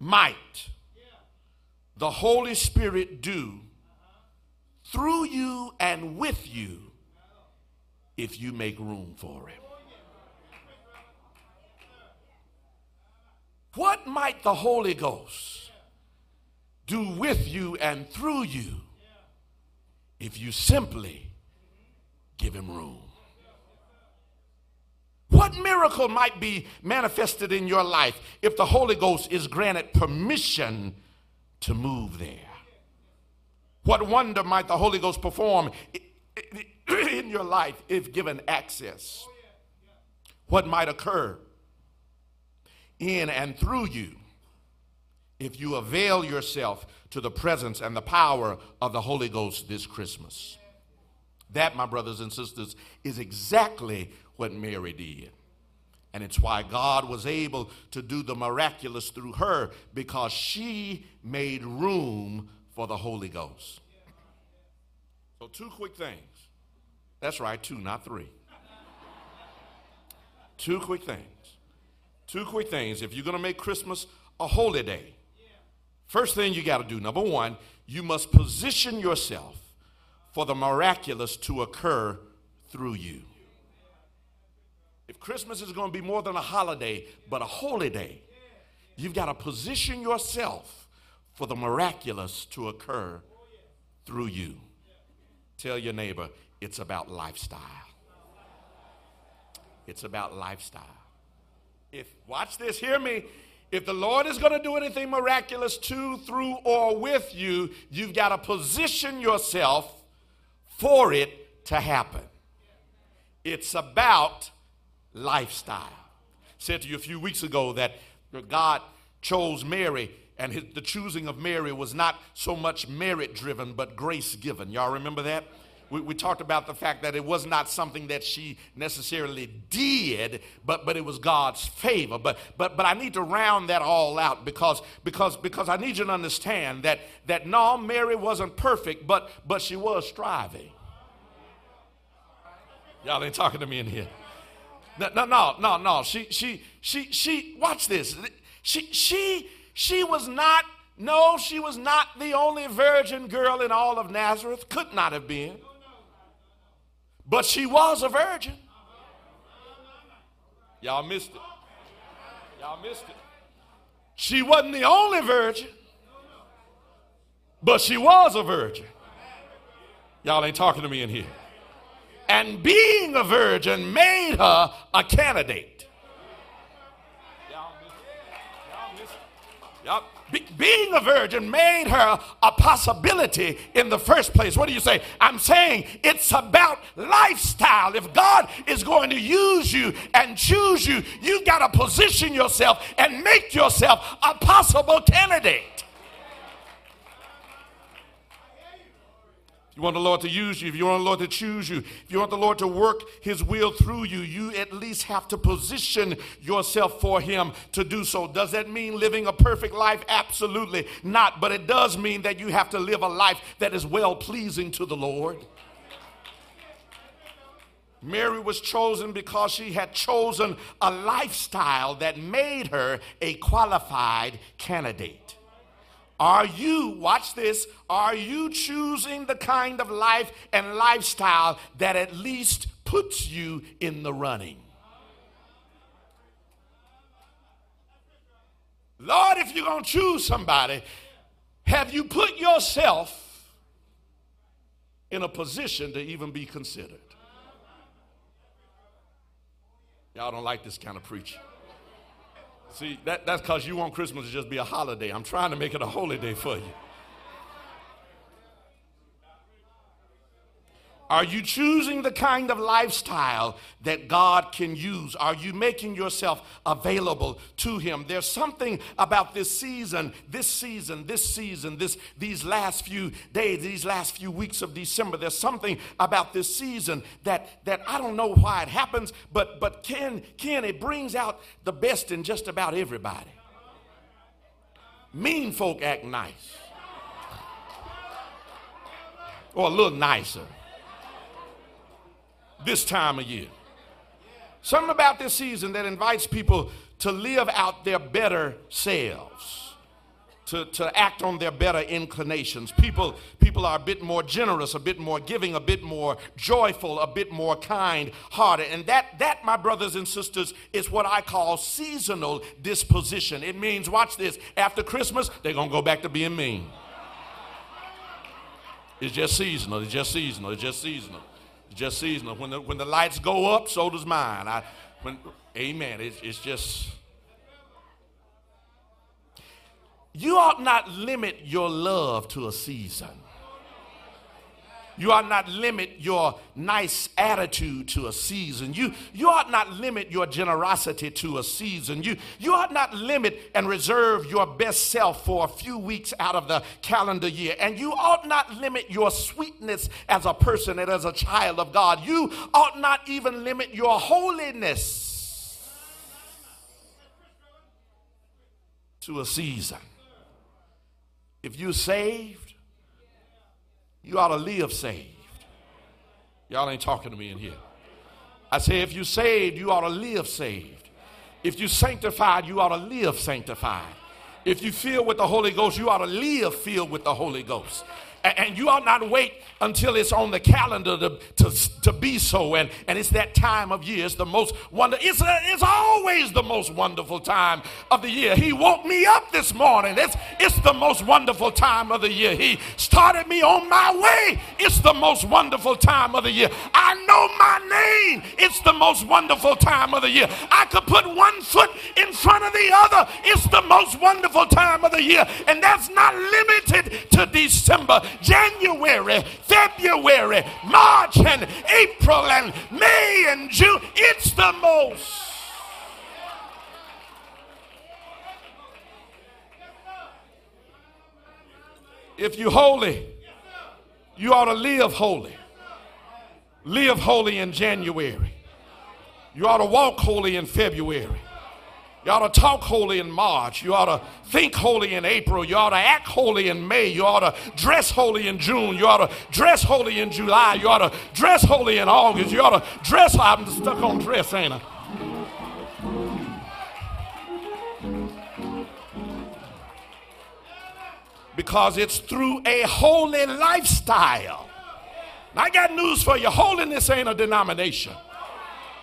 might the Holy Spirit do through you and with you if you make room for Him? What might the Holy Ghost do with you and through you if you simply give Him room? What miracle might be manifested in your life if the Holy Ghost is granted permission to move there? What wonder might the Holy Ghost perform in your life if given access? What might occur in and through you if you avail yourself to the presence and the power of the Holy Ghost this Christmas? That, my brothers and sisters, is exactly what Mary did. And it's why God was able to do the miraculous through her because she made room for the Holy Ghost. So, two quick things. That's right, two, not three. two quick things. Two quick things. If you're going to make Christmas a holy day, first thing you got to do, number one, you must position yourself for the miraculous to occur through you. If Christmas is going to be more than a holiday, but a holy day, you've got to position yourself for the miraculous to occur through you. Tell your neighbor, it's about lifestyle. It's about lifestyle. If, watch this, hear me. If the Lord is going to do anything miraculous to, through, or with you, you've got to position yourself for it to happen. It's about lifestyle. I said to you a few weeks ago that God chose Mary, and his, the choosing of Mary was not so much merit driven, but grace given. Y'all remember that? We, we, talked about the fact that it was not something that she necessarily did, but, but it was God's favor. But, but, but I need to round that all out because, because, because I need you to understand that, that no, Mary wasn't perfect, but, but she was striving. Y'all ain't talking to me in here. No, no, no, no, no. She, she, she, she, watch this. She, she, she was not, no, she was not the only virgin girl in all of Nazareth. Could not have been. But she was a virgin. Y'all missed it. Y'all missed it. She wasn't the only virgin, but she was a virgin. Y'all ain't talking to me in here and being a virgin made her a candidate. Yep. Be, being a virgin made her a possibility in the first place. What do you say? I'm saying it's about lifestyle. If God is going to use you and choose you, you've got to position yourself and make yourself a possible candidate. You want the Lord to use you, if you want the Lord to choose you, if you want the Lord to work His will through you, you at least have to position yourself for Him to do so. Does that mean living a perfect life? Absolutely not. But it does mean that you have to live a life that is well pleasing to the Lord. Mary was chosen because she had chosen a lifestyle that made her a qualified candidate. Are you, watch this, are you choosing the kind of life and lifestyle that at least puts you in the running? Lord, if you're going to choose somebody, have you put yourself in a position to even be considered? Y'all don't like this kind of preaching. See, that, that's because you want Christmas to just be a holiday. I'm trying to make it a holy day for you. Are you choosing the kind of lifestyle that God can use? Are you making yourself available to Him? There's something about this season, this season, this season, this, these last few days, these last few weeks of December. There's something about this season that, that I don't know why it happens, but, but Ken, can it brings out the best in just about everybody. Mean folk act nice, or a little nicer this time of year. Something about this season that invites people to live out their better selves to, to act on their better inclinations. People, people are a bit more generous, a bit more giving, a bit more joyful, a bit more kind hearted. And that, that, my brothers and sisters, is what I call seasonal disposition. It means, watch this, after Christmas, they're going to go back to being mean. It's just seasonal. It's just seasonal. It's just seasonal. Just seasonal. When the, when the lights go up, so does mine. I, when, amen. It's, it's just You ought not limit your love to a season. You ought not limit your nice attitude to a season. You, you ought not limit your generosity to a season. You, you ought not limit and reserve your best self for a few weeks out of the calendar year. And you ought not limit your sweetness as a person and as a child of God. You ought not even limit your holiness to a season. If you're saved, you ought to live saved. Y'all ain't talking to me in here. I say, if you're saved, you ought to live saved. If you're sanctified, you ought to live sanctified. If you feel with the Holy Ghost, you ought to live filled with the Holy Ghost. And you ought not wait until it's on the calendar to, to, to be so. And, and it's that time of year. It's the most wonder. It's, a, it's always the most wonderful time of the year. He woke me up this morning. It's, it's the most wonderful time of the year. He started me on my way. It's the most wonderful time of the year. I know my name. It's the most wonderful time of the year. I could put one foot in front of the other. It's the most wonderful time of the year. And that's not limited to December. January, February, March, and April, and May, and June. It's the most. If you're holy, you ought to live holy. Live holy in January. You ought to walk holy in February. You ought to talk holy in March. You ought to think holy in April. You ought to act holy in May. You ought to dress holy in June. You ought to dress holy in July. You ought to dress holy in August. You ought to dress. I'm stuck on dress, ain't I? Because it's through a holy lifestyle. I got news for you. Holiness ain't a denomination.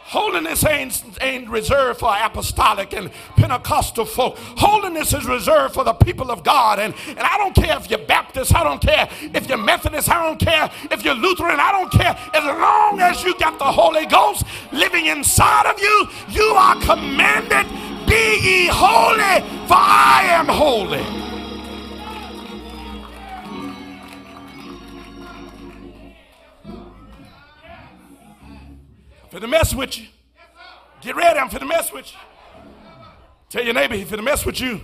Holiness ain't, ain't reserved for apostolic and Pentecostal folk. Holiness is reserved for the people of God. And, and I don't care if you're Baptist, I don't care if you're Methodist, I don't care if you're Lutheran, I don't care. As long as you got the Holy Ghost living inside of you, you are commanded, be ye holy, for I am holy. Finna mess with you. Get ready, I'm for the mess with you. Tell your neighbor he finna mess with you.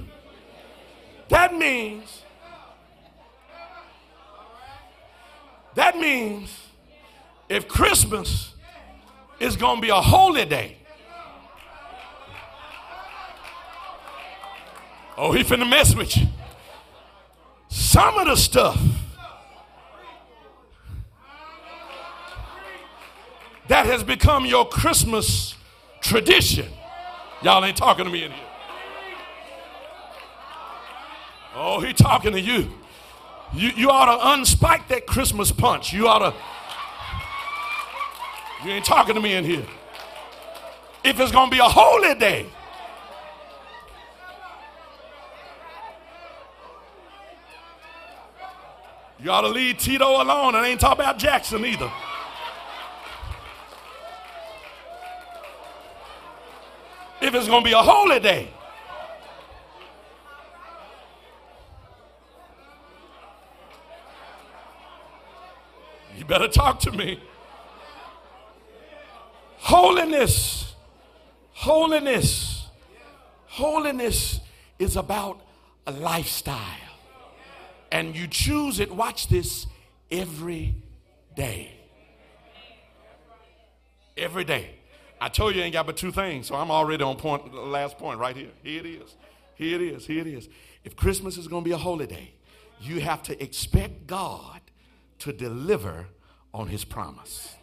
That means, that means if Christmas is gonna be a holy day, oh, he finna mess with you. Some of the stuff that has become your Christmas tradition. Y'all ain't talking to me in here. Oh, he talking to you. You, you ought to unspike that Christmas punch. You ought to. You ain't talking to me in here. If it's going to be a holy day, you ought to leave Tito alone. And I ain't talking about Jackson either. If it's going to be a holy day. You better talk to me. Holiness, holiness, holiness is about a lifestyle. And you choose it, watch this, every day. Every day. I told you I ain't got but two things, so I'm already on point, the last point right here. Here it is. Here it is. Here it is. If Christmas is going to be a holy day, you have to expect God to deliver on his promise.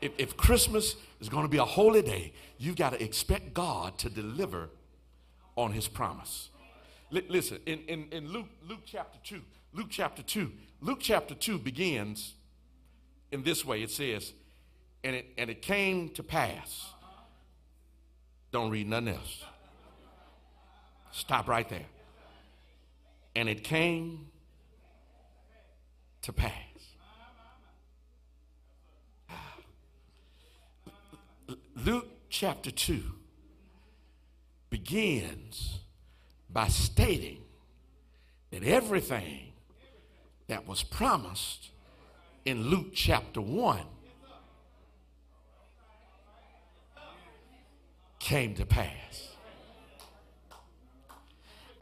if, if Christmas is going to be a holy day, you've got to expect God to deliver on his promise. Li- listen, in, in, in Luke, Luke chapter 2, Luke chapter 2, Luke chapter 2 begins in this way. It says, and it, and it came to pass. Don't read nothing else. Stop right there. And it came to pass. Ah. Luke chapter 2 begins by stating that everything that was promised in Luke chapter 1 came to pass.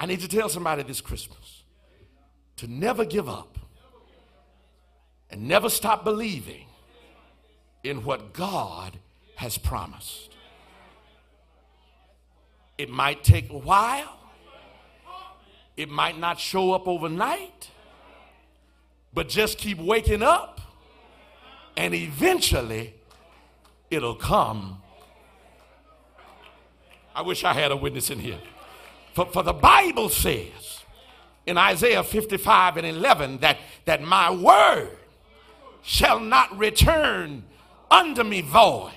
I need to tell somebody this Christmas to never give up and never stop believing in what God has promised. It might take a while, it might not show up overnight, but just keep waking up, and eventually it'll come. I wish I had a witness in here. For, for the Bible says in Isaiah 55 and 11 that, that my word shall not return unto me void,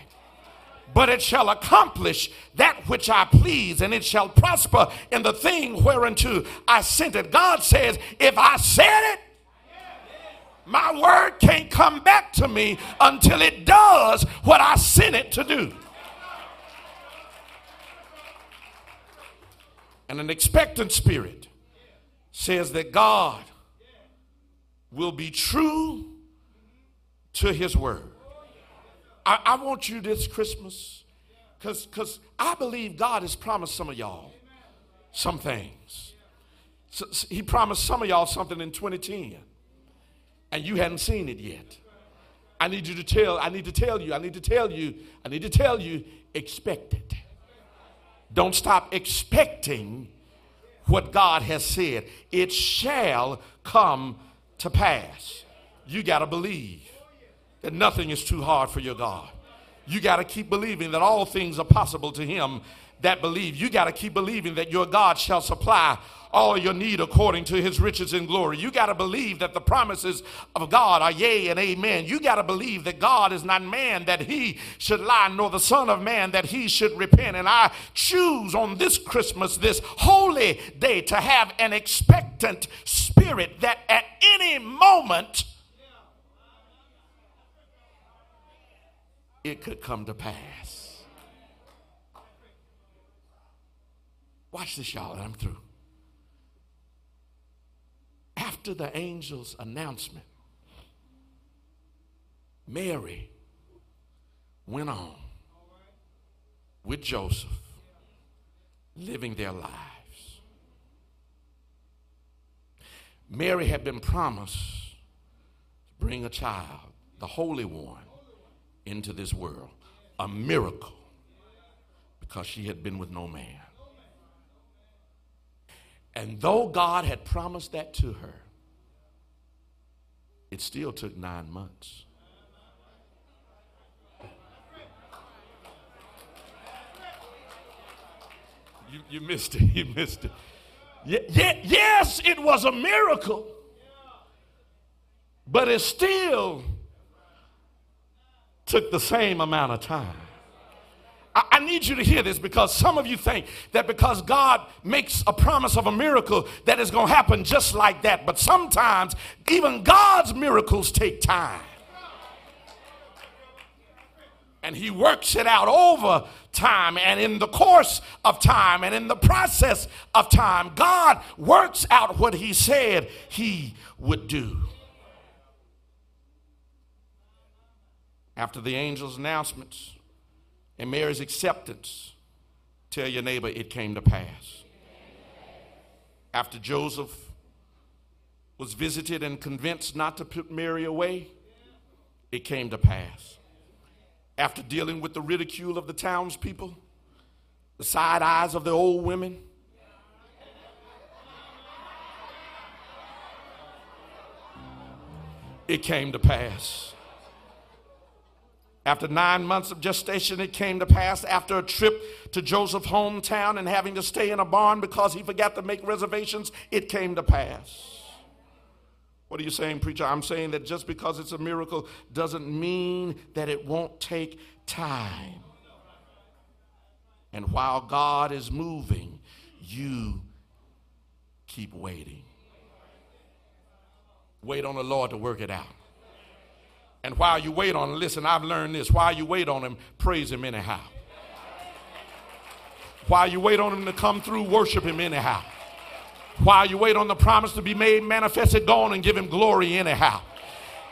but it shall accomplish that which I please, and it shall prosper in the thing whereunto I sent it. God says, if I said it, my word can't come back to me until it does what I sent it to do. And an expectant spirit says that God will be true to his word. I, I want you this Christmas, because because I believe God has promised some of y'all some things. So, so he promised some of y'all something in 2010, and you hadn't seen it yet. I need you to tell, I need to tell you, I need to tell you, I need to tell you, expect it. Don't stop expecting what God has said. It shall come to pass. You got to believe that nothing is too hard for your God. You got to keep believing that all things are possible to him that believe. You got to keep believing that your God shall supply all your need according to his riches and glory. You got to believe that the promises of God are yea and amen. You got to believe that God is not man that he should lie, nor the Son of Man that he should repent. And I choose on this Christmas, this holy day, to have an expectant spirit that at any moment it could come to pass. Watch this, y'all, and I'm through. After the angel's announcement, Mary went on with Joseph, living their lives. Mary had been promised to bring a child, the Holy One, into this world. A miracle because she had been with no man. And though God had promised that to her, it still took nine months. You, you missed it. You missed it. Ye- ye- yes, it was a miracle, but it still took the same amount of time. Need you to hear this because some of you think that because God makes a promise of a miracle that is going to happen just like that. But sometimes even God's miracles take time. And he works it out over time and in the course of time and in the process of time. God works out what he said he would do. After the angel's announcements and Mary's acceptance, tell your neighbor it came to pass. After Joseph was visited and convinced not to put Mary away, it came to pass. After dealing with the ridicule of the townspeople, the side eyes of the old women, it came to pass After nine months of gestation, it came to pass after a trip to Joseph's hometown and having to stay in a barn because he forgot to make reservations, it came to pass. What are you saying, preacher? I'm saying that just because it's a miracle doesn't mean that it won't take time. And while God is moving, you keep waiting. Wait on the Lord to work it out. And while you wait on him, listen, I've learned this. While you wait on him, praise him anyhow. While you wait on him to come through, worship him anyhow. While you wait on the promise to be made manifested, go on and give him glory anyhow.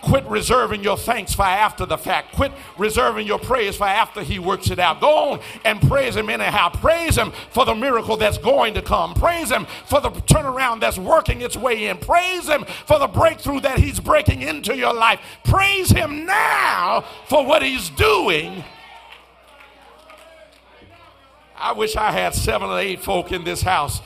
Quit reserving your thanks for after the fact. Quit reserving your praise for after he works it out. Go on and praise him anyhow. Praise him for the miracle that's going to come. Praise him for the turnaround that's working its way in. Praise him for the breakthrough that he's breaking into your life. Praise him now for what he's doing. I wish I had seven or eight folk in this house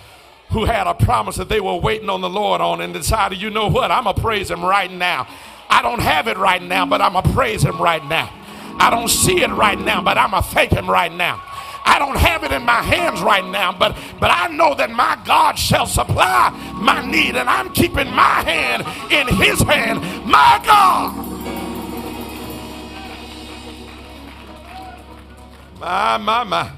who had a promise that they were waiting on the Lord on and decided, you know what, I'm going to praise him right now. I don't have it right now, but I'm going to praise him right now. I don't see it right now, but I'm going to thank him right now. I don't have it in my hands right now, but but I know that my God shall supply my need, and I'm keeping my hand in his hand. My God. My, my, my.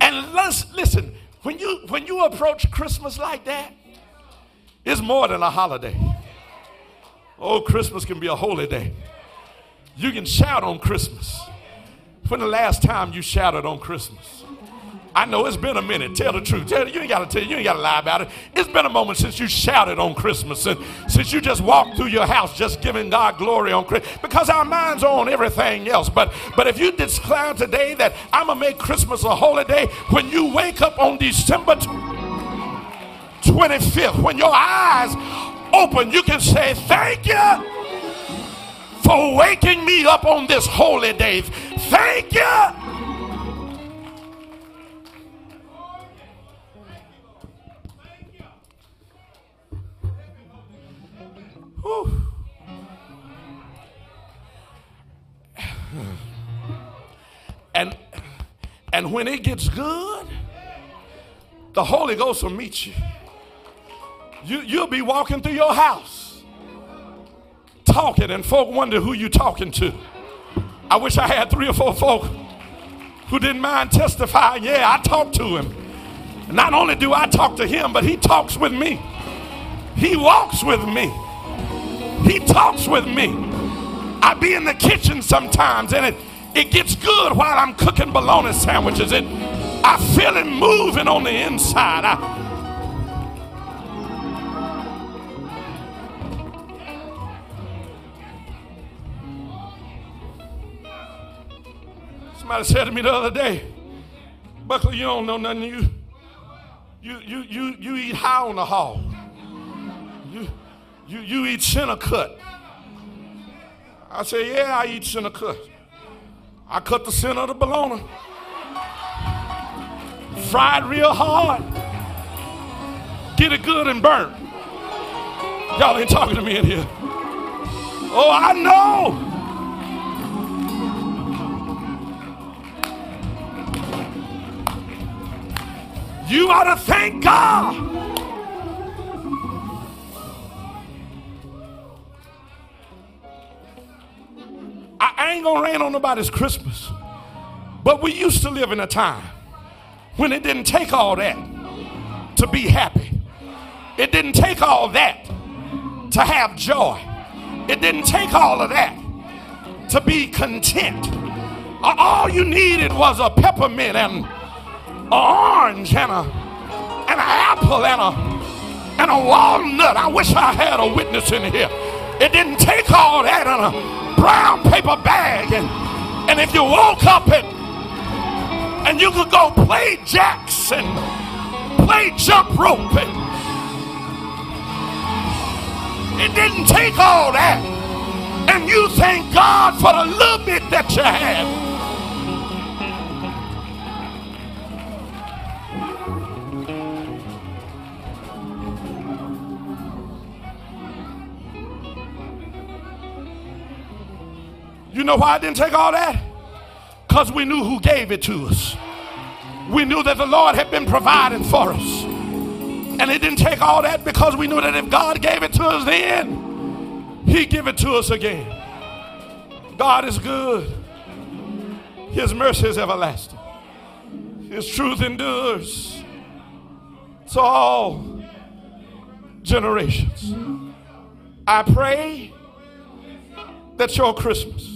And let's listen, when you when you approach Christmas like that, it's more than a holiday. Oh, Christmas can be a holy day. You can shout on Christmas. When the last time you shouted on Christmas? I know it's been a minute. Tell the truth. Tell, you ain't got to tell. You ain't got to lie about it. It's been a moment since you shouted on Christmas, and since you just walked through your house just giving God glory on Christmas. Because our minds are on everything else. But but if you declare today that I'm gonna make Christmas a holiday, when you wake up on December 25th, when your eyes open, you can say thank you for waking me up on this holy day. Thank you. And and when it gets good, the Holy Ghost will meet you. You you'll be walking through your house talking, and folk wonder who you talking to. I wish I had three or four folk who didn't mind testifying. Yeah, I talked to him. Not only do I talk to him, but he talks with me. He walks with me. He talks with me. I be in the kitchen sometimes and it, it gets good while I'm cooking bologna sandwiches. It, I feel it moving on the inside. I, Somebody said to me the other day, Buckley, you don't know nothing. You, you, you, you, you eat high on the hog. You, you, you eat center cut. I say, yeah, I eat center cut. I cut the center of the bologna. Fried real hard. Get it good and burnt. Y'all ain't talking to me in here. Oh, I know. You ought to thank God. I, ain't gonna rain on nobody's Christmas, but we used to live in a time when it didn't take all that to be happy. It didn't take all that to have joy. It didn't take all of that to be content. Uh, all you needed was a peppermint and an orange and a and an apple and a and a walnut. I wish I had a witness in here. It didn't take all that in a brown paper bag and and if you woke up and and you could go play jacks and play jump rope and it didn't take all that and you thank God for the little bit that you have. know why I didn't take all that? Because we knew who gave it to us. We knew that the Lord had been providing for us. And it didn't take all that because we knew that if God gave it to us then, He'd give it to us again. God is good. His mercy is everlasting. His truth endures to all generations. I pray that your Christmas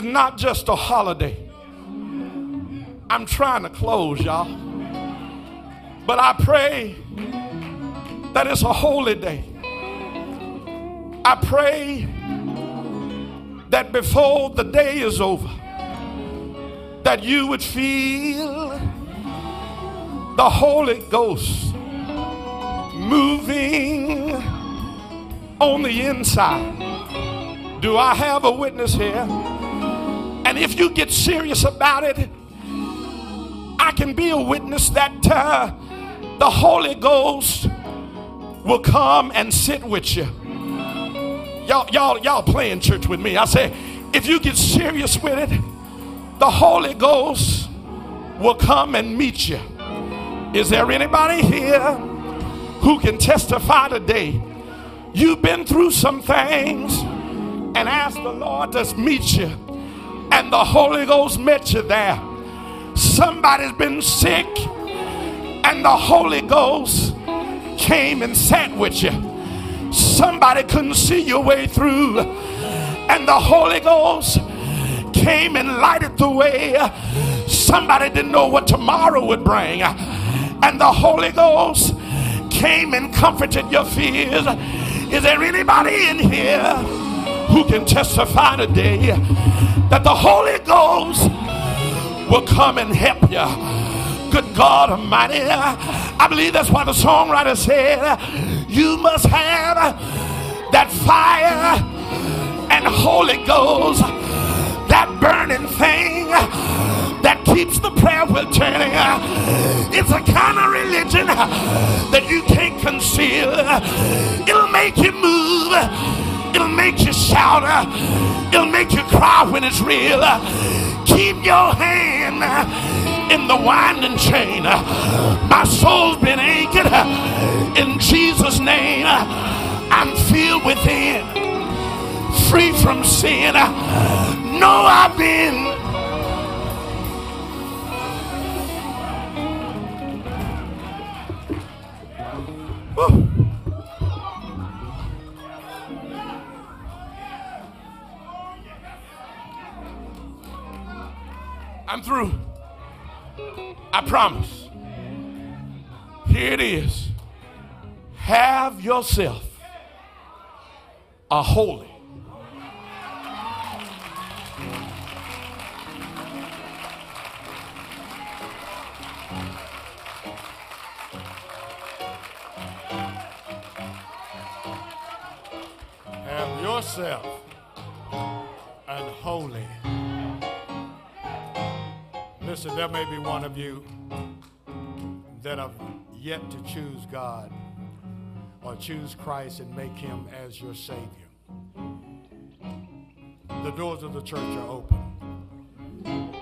is not just a holiday. I'm trying to close, y'all. But I pray that it's a holy day. I pray that before the day is over, that you would feel the Holy Ghost moving on the inside. Do I have a witness here? And if you get serious about it, I can be a witness that uh, the Holy Ghost will come and sit with you. Y'all, y'all, y'all playing church with me. I say, if you get serious with it, the Holy Ghost will come and meet you. Is there anybody here who can testify today? You've been through some things and asked the Lord to meet you, and the Holy Ghost met you there. Somebody's been sick, and the Holy Ghost came and sat with you. Somebody couldn't see your way through, and the Holy Ghost came and lighted the way. Somebody didn't know what tomorrow would bring, and the Holy Ghost came and comforted your fears. Is there anybody in here who can testify today that the Holy Ghost will come and help you? Good God Almighty. I believe that's why the songwriter said, You must have that fire and Holy Ghost, that burning thing that keeps the prayer wheel turning. It's a kind of religion that you can't conceal. It'll make you move. It'll make you shout. It'll make you cry when it's real. Keep your hand in the winding chain. My soul's been aching. In Jesus' name, I'm filled within, free from sin. No, I've been. Woo. I'm through. I promise. Here it is. Have yourself a holy. Have yourself an holy. Listen, there may be one of you that have yet to choose God or choose Christ and make him as your Savior. The doors of the church are open.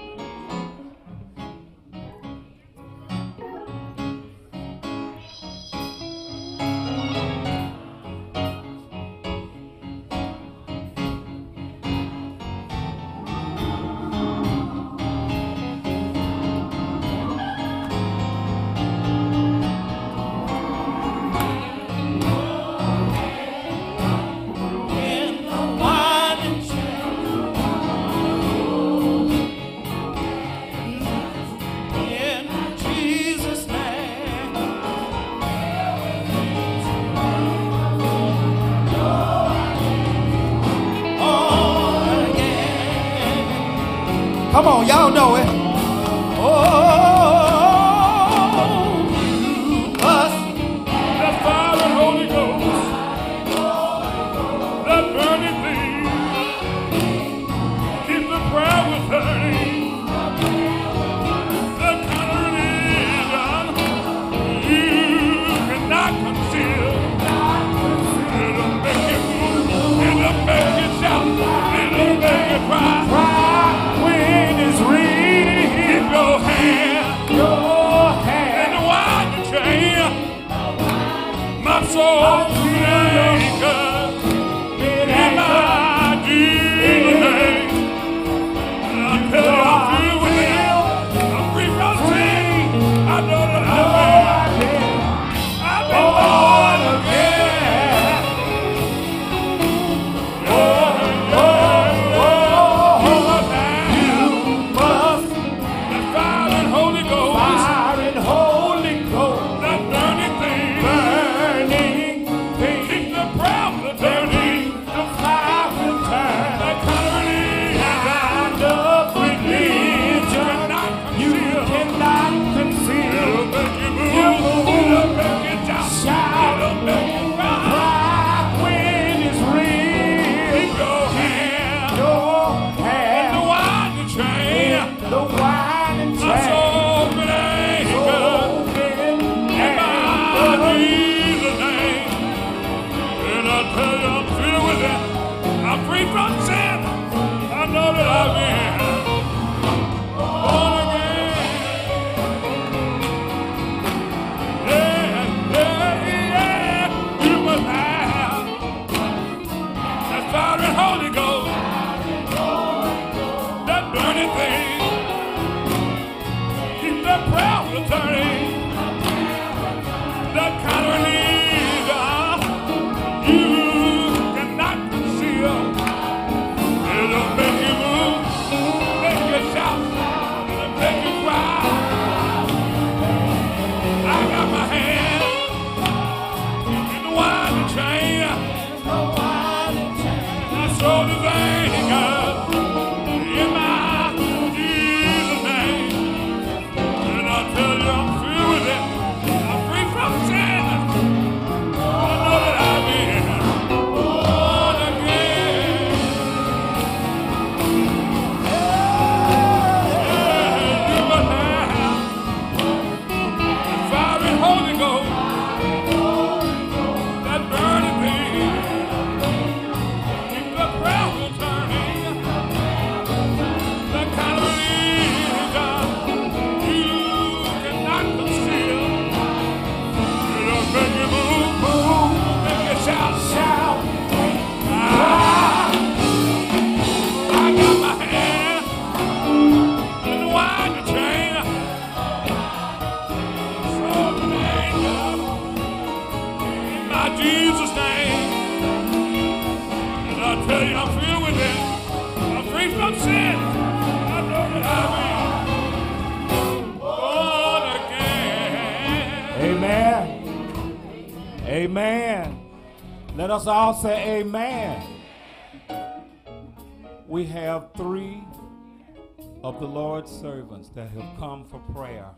Servants that have come for prayer.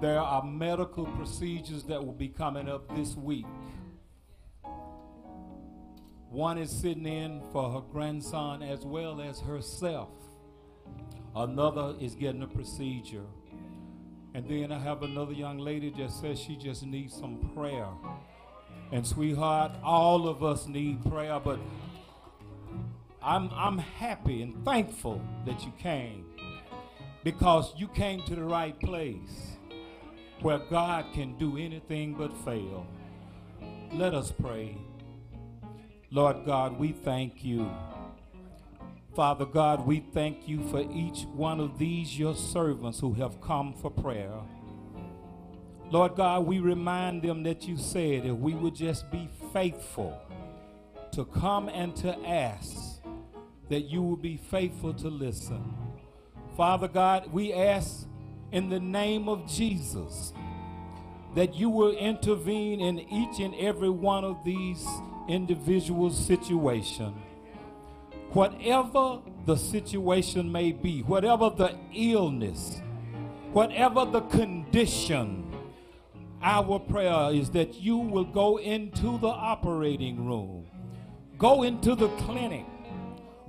There are medical procedures that will be coming up this week. One is sitting in for her grandson as well as herself. Another is getting a procedure. And then I have another young lady that says she just needs some prayer. And sweetheart, all of us need prayer, but I'm, I'm happy and thankful that you came because you came to the right place where God can do anything but fail. Let us pray. Lord God, we thank you. Father God, we thank you for each one of these your servants who have come for prayer. Lord God, we remind them that you said if we would just be faithful to come and to ask, that you will be faithful to listen. Father God, we ask in the name of Jesus that you will intervene in each and every one of these individual situations. Whatever the situation may be, whatever the illness, whatever the condition, our prayer is that you will go into the operating room, go into the clinic,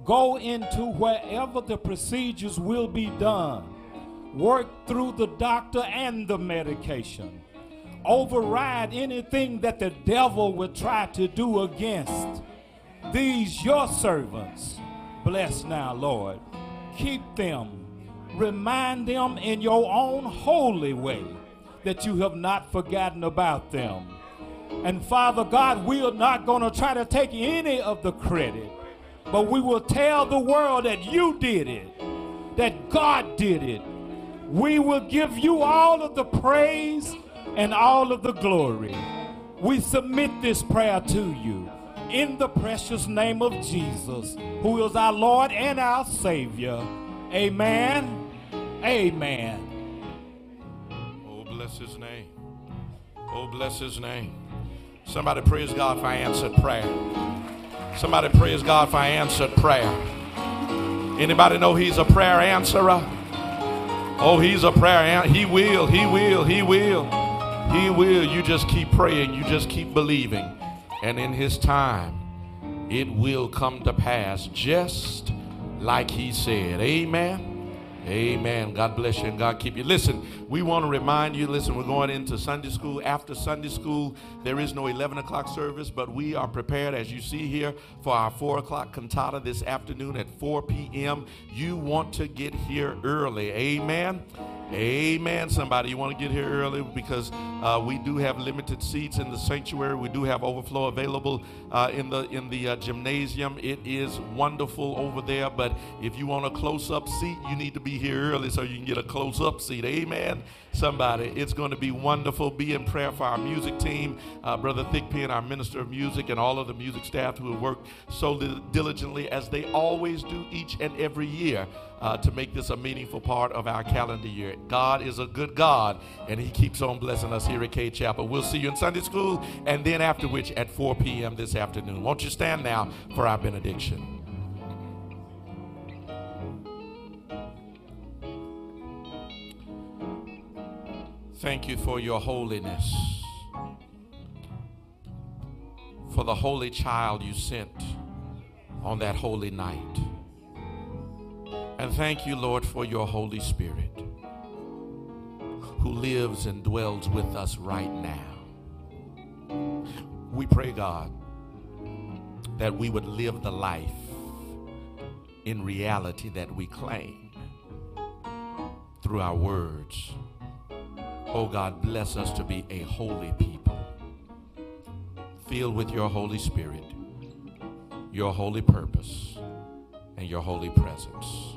go into wherever the procedures will be done, work through the doctor and the medication, override anything that the devil would try to do against these your servants. Bless now, Lord. Keep them. Remind them in your own holy way that you have not forgotten about them. And Father God, we are not going to try to take any of the credit, but we will tell the world that you did it, that God did it. We will give you all of the praise and all of the glory. We submit this prayer to you in the precious name of Jesus, who is our Lord and our Savior. Amen. Amen. Oh, bless his name. Oh, bless his name. Somebody praise God for answered prayer. Somebody praise God for answered prayer. Anybody know he's a prayer answerer? Oh, he's a prayer answer. He will, he will, he will. He will. You just keep praying. You just keep believing. And in his time, it will come to pass just like he said. Amen. Amen. God bless you and God keep you. Listen, we want to remind you listen, we're going into Sunday school. After Sunday school, there is no 11 o'clock service, but we are prepared, as you see here, for our 4 o'clock cantata this afternoon at 4 p.m. You want to get here early. Amen. Amen. Somebody, you want to get here early because uh, we do have limited seats in the sanctuary. We do have overflow available uh, in the in the uh, gymnasium. It is wonderful over there. But if you want a close up seat, you need to be here early so you can get a close up seat. Amen. Somebody, it's going to be wonderful. Be in prayer for our music team, uh, Brother Thigpen, our minister of music, and all of the music staff who have worked so diligently as they always do each and every year uh, to make this a meaningful part of our calendar year. God is a good God, and He keeps on blessing us here at Cade Chapel. We'll see you in Sunday school, and then after which at 4 p.m. this afternoon. Won't you stand now for our benediction? Thank you for your holiness, for the holy child you sent on that holy night. And thank you, Lord, for your Holy Spirit who lives and dwells with us right now. We pray, God, that we would live the life in reality that we claim through our words. Oh God, bless us to be a holy people, filled with your Holy Spirit, your holy purpose, and your holy presence.